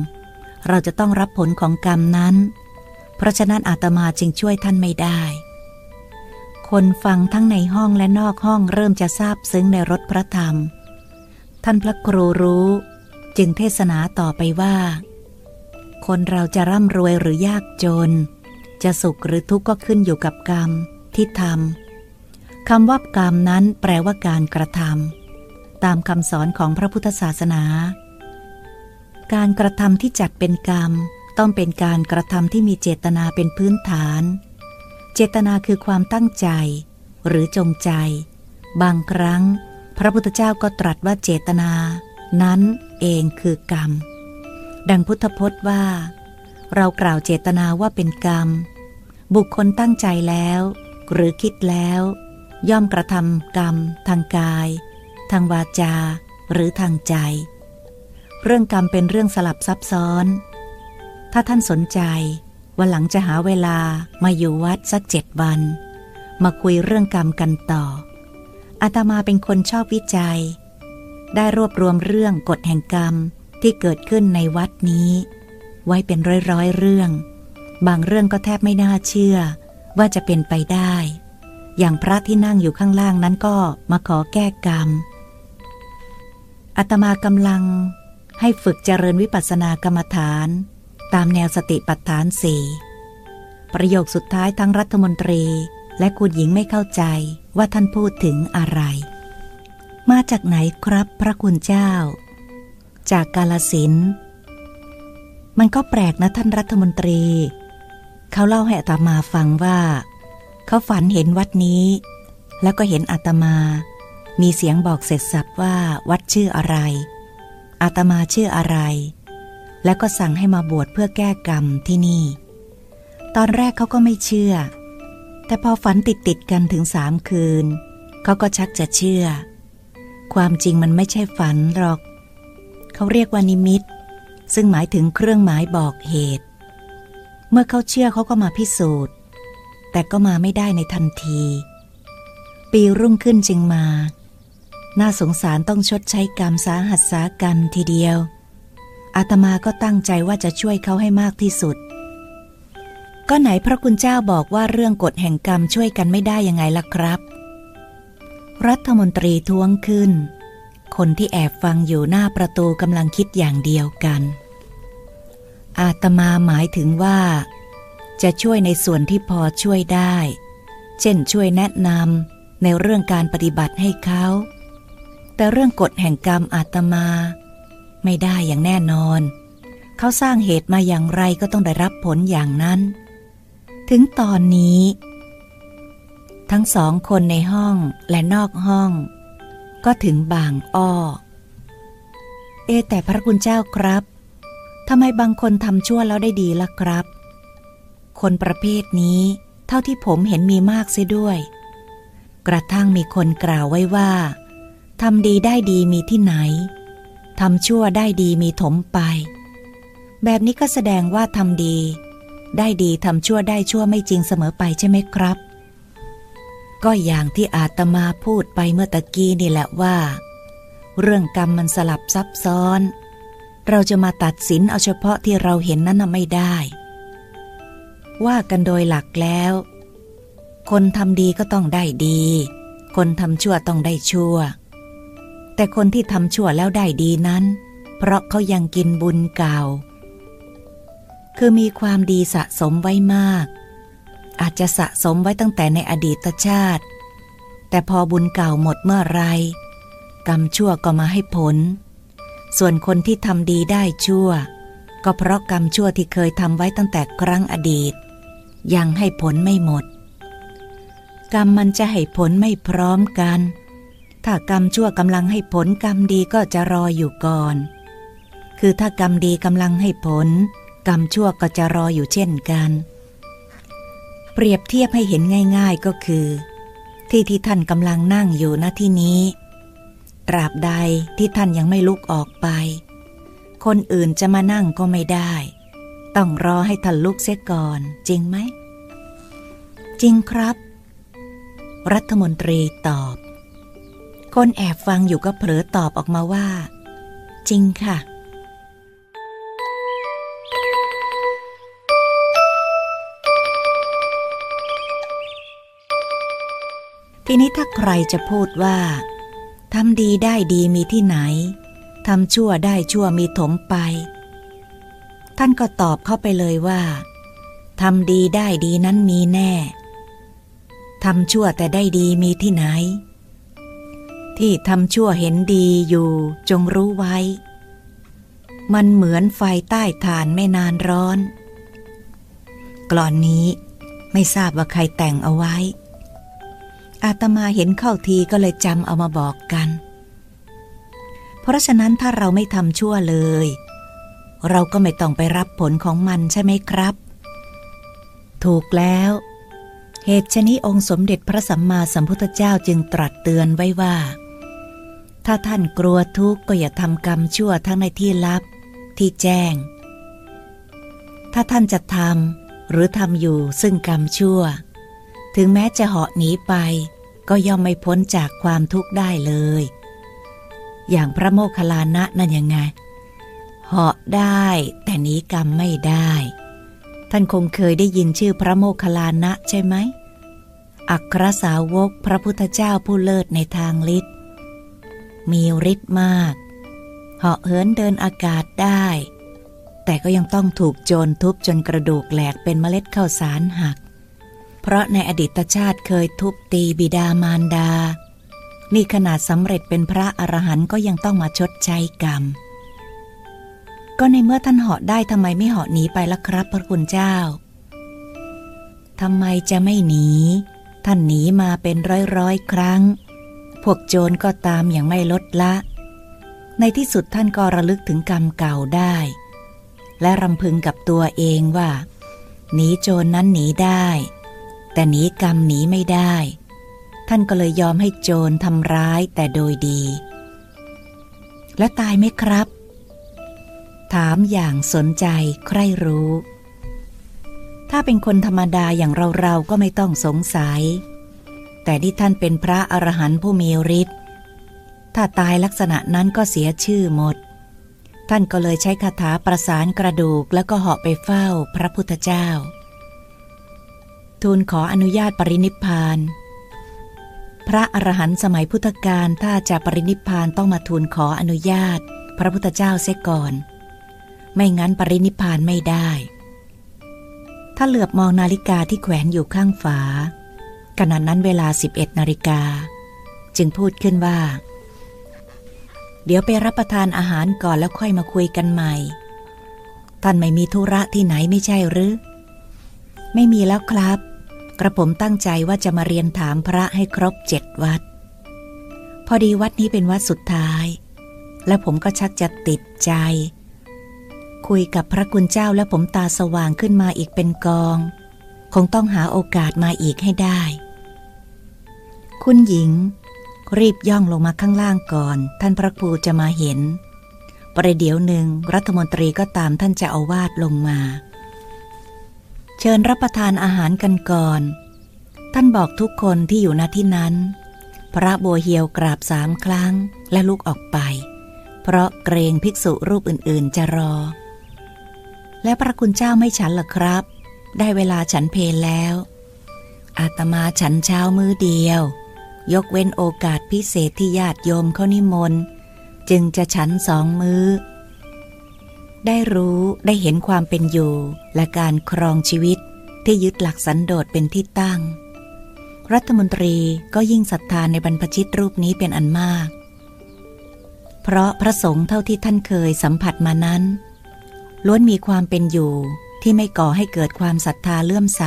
เราจะต้องรับผลของกรรมนั้น เพราะฉะนั้นอาตมาจึงช่วยท่านไม่ได้ คนฟังทั้งในห้องและนอกห้องเริ่มจะทราบซึ้งในรถพระธรรม ท่านพระครูรู้ จึงเทศนาต่อไปว่า คนเราจะร่ำรวยหรือยากจน จะสุขหรือทุกข์ก็ขึ้นอยู่กับกรรมที่ทำคำว่ากรรมนั้นแปลว่าการกระทำตามคำสอนของพระพุทธศาสนา การกระทำที่จัดเป็นกรรม ต้องเป็นการกระทำที่มีเจตนาเป็นพื้นฐาน เจตนาคือความตั้งใจ หรือจงใจ บางครั้ง พระพุทธเจ้าก็ตรัสว่าเจตนา นั้น เองคือกรรม ดังพุทธพจน์ว่า เรากล่าวเจตนาว่าเป็นกรรม บุคคลตั้งใจแล้ว หรือคิดแล้ว ย่อมกระทำกรรม ทางกาย ทางวาจา หรือทางใจ เรื่องกรรมเป็นเรื่องสลับซับซ้อน ถ้าท่านสนใจ วันหลังจะหาเวลามาอยู่วัดสักเจ็ดวัน มาคุยเรื่องกรรมกันต่ออาตมาเป็นคนชอบวิจัย ได้รวบรวมเรื่องกฎแห่งกรรมที่เกิดขึ้นในวัดนี้ ไว้เป็นร้อยๆเรื่อง บางเรื่องก็แทบไม่น่าเชื่อ ว่าจะเป็นไปได้ อย่างพระที่นั่งอยู่ข้างล่างนั้นก็มาขอแก้กรรมอาตมากำลังให้ฝึกเจริญวิปัสสนากรรมฐาน ตามแนวสติปัฏฐานสี่ประโยคสุดท้ายทั้งรัฐมนตรี และคุณหญิงไม่เข้าใจว่าท่านพูดถึงอะไร มาจากไหนครับพระคุณเจ้า จากกาลสิน มันก็แปลกนะท่านรัฐมนตรี เขาเล่าให้อาตมาฟังว่า เขาฝันเห็นวัดนี้ แล้วก็เห็นอาตมา มีเสียงบอกเสร็จสับว่าวัดชื่ออะไร อาตมาชื่ออะไร แล้วก็สั่งให้มาบวชเพื่อแก้กรรมที่นี่ ตอนแรกเขาก็ไม่เชื่อ แต่พอฝันติดติดกันถึงสามคืน เขาก็ชักจะเชื่อ ความจริงมันไม่ใช่ฝันหรอก เขาเรียกว่านิมิต ซึ่งหมายถึงเครื่องหมายบอกเหตุ เมื่อเขาเชื่อเขาก็มาพิสูจน์ แต่ก็มาไม่ได้ในทันที ปีรุ่งขึ้นจึงมา น่าสงสารต้องชดใช้กรรมสาหัสสากันทีเดียว อาตมาก็ตั้งใจว่าจะช่วยเขาให้มากที่สุด ก็ไหนพระคุณเจ้าบอกว่าเรื่องกฎแห่งกรรมช่วยกันไม่ได้ยังไงล่ะครับ รัฐมนตรีท้วงขึ้น คนที่แอบฟังอยู่หน้าประตูกำลังคิดอย่างเดียวกัน อาตมาหมายถึงว่า จะช่วยในส่วนที่พอช่วยได้ เช่นช่วยแนะนำในเรื่องการปฏิบัติให้เขา แต่เรื่องกฎแห่งกรรมอาตมา ไม่ได้อย่างแน่นอน เขาสร้างเหตุมาอย่างไรก็ต้องได้รับผลอย่างนั้น ถึงตอนนี้ ทั้งสองคนในห้องและนอกห้อง ก็ถึงบางอ้อ เอแต่พระคุณเจ้าครับทำไมบางคนทำชั่วแล้วได้ดีล่ะครับ คนประเภทนี้เท่าที่ผมเห็นมีมากเสียด้วย กระทั่งมีคนกล่าวไว้ว่าทำดีได้ดีมีที่ไหนทำชั่วได้ดีมีถมไป แบบนี้ก็แสดงว่าทำดี ได้ดีทำชั่วได้ชั่วไม่จริงเสมอไปใช่ไหมครับ ก็อย่างที่อาตมาพูดไปเมื่อตะกี้นี่แหละว่า เรื่องกรรมมันสลับซับซ้อน เราจะมาตัดสินเอาเฉพาะที่เราเห็นนั้นไม่ได้ ว่ากันโดยหลักแล้ว คนทำดีก็ต้องได้ดี คนทำชั่วต้องได้ชั่ว แต่คนที่ทำชั่วแล้วได้ดีนั้น เพราะเขายังกินบุญเก่า คือมีความดีสะสมไว้มาก อาจจะสะสมไว้ตั้งแต่ในอดีตชาติ แต่พอบุญเก่าหมดเมื่อไร กรรมชั่วก็มาให้ผล ส่วนคนที่ทำดีได้ชั่ว ก็เพราะกรรมชั่วที่เคยทำไว้ตั้งแต่ครั้งอดีต ยังให้ผลไม่หมด กรรมมันจะให้ผลไม่พร้อมกัน ถ้ากรรมชั่วกำลังให้ผลกรรมดีก็จะรออยู่ก่อน คือถ้ากรรมดีกำลังให้ผล กรรมชั่วก็จะรออยู่เช่นกันเเปรียบเทียบให้เห็นง่าย ๆก็คือ ที่ที่ท่านกำลังนั่งอยู่ณที่นี้ ตราบใดที่ท่านยังไม่ลุกออกไป คนอื่นจะมานั่งก็ไม่ได้ ต้องรอให้ท่านลุกเสียก่อน จริงไหม จริงครับ รัฐมนตรีตอบ คนแอบฟังอยู่ก็เผลอตอบออกมาว่า จริงค่ะ ทีนี้ถ้าใครจะพูดว่าทำดีได้ดีมีที่ไหนทำชั่วได้ชั่วมีถมไป ท่านก็ตอบเข้าไปเลยว่าทำดีได้ดีนั้นมีแน่ทำชั่วแต่ได้ดีมีที่ไหน ที่ทำชั่วเห็นดีอยู่จงรู้ไว้ มันเหมือนไฟใต้ฐานไม่นานร้อน กลอนนี้ไม่ทราบว่าใครแต่งเอาไว้ อาตมาเห็นเข้าทีก็เลยจำเอามาบอกกัน เพราะฉะนั้นถ้าเราไม่ทำชั่วเลย เราก็ไม่ต้องไปรับผลของมันใช่ไหมครับ ถูกแล้ว เหตุชนี้องค์สมเด็จพระสัมมาสัมพุทธเจ้าจึงตรัสเตือนไว้ว่า ถ้าท่านกลัวทุกข์ก็อย่าทำกรรมชั่วทั้งในที่ลับที่แจ้ง ถ้าท่านจะทำหรือทำอยู่ซึ่งกรรมชั่ว ถึงแม้จะเหาะหนีไป ก็ย่อมไม่พ้นจากความทุกข์ได้เลย อย่างพระโมคคัลลานะนั่นยังไง เหาะได้แต่หนีกรรมไม่ได้ ท่านคงเคยได้ยินชื่อพระโมคคัลลานะใช่ไหม อัครสาวกพระพุทธเจ้าผู้เลิศในทางฤทธิ์มีฤทธิ์มาก เหาะเหินเดินอากาศได้ แต่ก็ยังต้องถูกโจรทุบจนกระดูกแหลกเป็นเมล็ดข้าวสารหัก เพราะในอดีตชาติเคยทุบตีบิดามารดา นี่ขนาดสำเร็จเป็นพระอรหันต์ก็ยังต้องมาชดใช้กรรม ก็ในเมื่อท่านเหาะได้ทำไมไม่เหาะหนีไปล่ะครับพระคุณเจ้าทำไมจะไม่หนี ท่านหนีมาเป็นร้อยร้อยครั้ง พวกโจรก็ตามอย่างไม่ลดละ ในที่สุดท่านก็ระลึกถึงกรรมเก่าได้ และรำพึงกับตัวเองว่า หนีโจรนนั้นหนีได้ แต่หนีกรรมหนีไม่ได้ ท่านก็เลยยอมให้โจรทำร้ายแต่โดยดี และตายไหมครับ ถามอย่างสนใจใครรู้ ถ้าเป็นคนธรรมดาอย่างเราๆก็ไม่ต้องสงสัย แต่ที่ท่านเป็นพระอรหันต์ผู้มีฤทธิ์ถ้าตายลักษณะนั้นก็เสียชื่อหมด ท่านก็เลยใช้คาถาประสานกระดูกแล้วก็เหาะไปเฝ้าพระพุทธเจ้า ทูลขออนุญาตปรินิพาน พระอรหันต์สมัยพุทธกาลถ้าจะปรินิพานต้องมาทูลขออนุญาต พระพุทธเจ้าเสียก่อน ไม่งั้นปรินิพพานไม่ได้ ถ้าเหลือบมองนาฬิกาที่แขวนอยู่ข้างฝาขณะนั้นเวลา 11นาฬิกา จึงพูดขึ้นว่า เดี๋ยวไปรับประทานอาหารก่อนแล้วค่อยมาคุยกันใหม่ ท่านไม่มีธุระที่ไหนไม่ใช่หรือ ไม่มีแล้วครับ กระผมตั้งใจว่าจะมาเรียนถามพระให้ครบเจ็ดวัด พอดีวัดนี้เป็นวัดสุดท้าย และผมก็ชักจะติดใจ คุยกับพระคุณเจ้าและผมตาสว่างขึ้นมาอีกเป็นกอง คงต้องหาโอกาสมาอีกให้ได้ คุณหญิง รีบย่องลงมาข้างล่างก่อน ท่านพระครูจะมาเห็น ประเดี๋ยวหนึ่งรัฐมนตรีก็ตามท่านจะเอาวาสลงมา เชิญรับประทานอาหารกันก่อน ท่านบอกทุกคนที่อยู่ณที่นั้น พระบัวเหียวกราบสามครั้งและลุกออกไป เพราะเกรงภิกษุรูปอื่นๆจะรอ และพระคุณเจ้าไม่ฉันหรอครับ ได้เวลาฉันเพลแล้ว อาตมาฉันเช้ามือเดียว ยกเว้นโอกาสพิเศษที่ญาติโยมเขานิมนต์ จึงจะฉันสองมือ้อ ได้รู้ได้เห็นความเป็นอยู่ และการครองชีวิตที่ยึดหลักสันโดษเป็นที่ตั้ง รัฐมนตรีก็ยิ่งศรัทธาในบรรพชิตรูปนี้เป็นอันมาก เพราะพระสงฆ์เท่าที่ท่านเคยสัมผัสมานั้น ล้วนมีความเป็นอยู่ที่ไม่ก่อให้เกิดความศรัทธาเลื่อมใส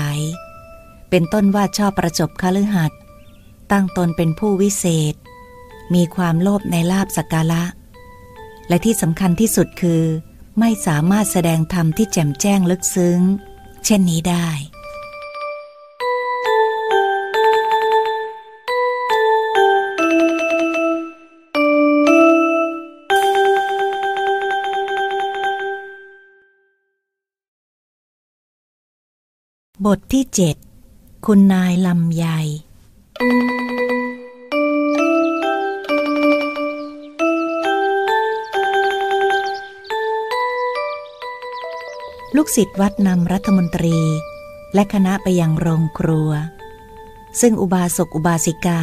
เป็นต้นว่าชอบประจบคฤหัสถ์ตั้งตนเป็นผู้วิเศษ มีความโลภในลาบสักการะ และที่สำคัญที่สุดคือ ไม่สามารถแสดงธรรมที่แจ่มแจ้งลึกซึ้ง เช่นนี้ได้ บทที่เจ็ดคุณนายลำไย ลูกศิษย์วัดนำรัฐมนตรี และคณะไปยังโรงครัว ซึ่งอุบาสกอุบาสิกา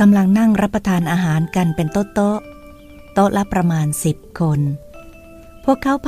กำลังนั่งรับประทานอาหารกันเป็นโต๊ะโต๊ะโต๊ะละประมาณสิบคน พวกเขา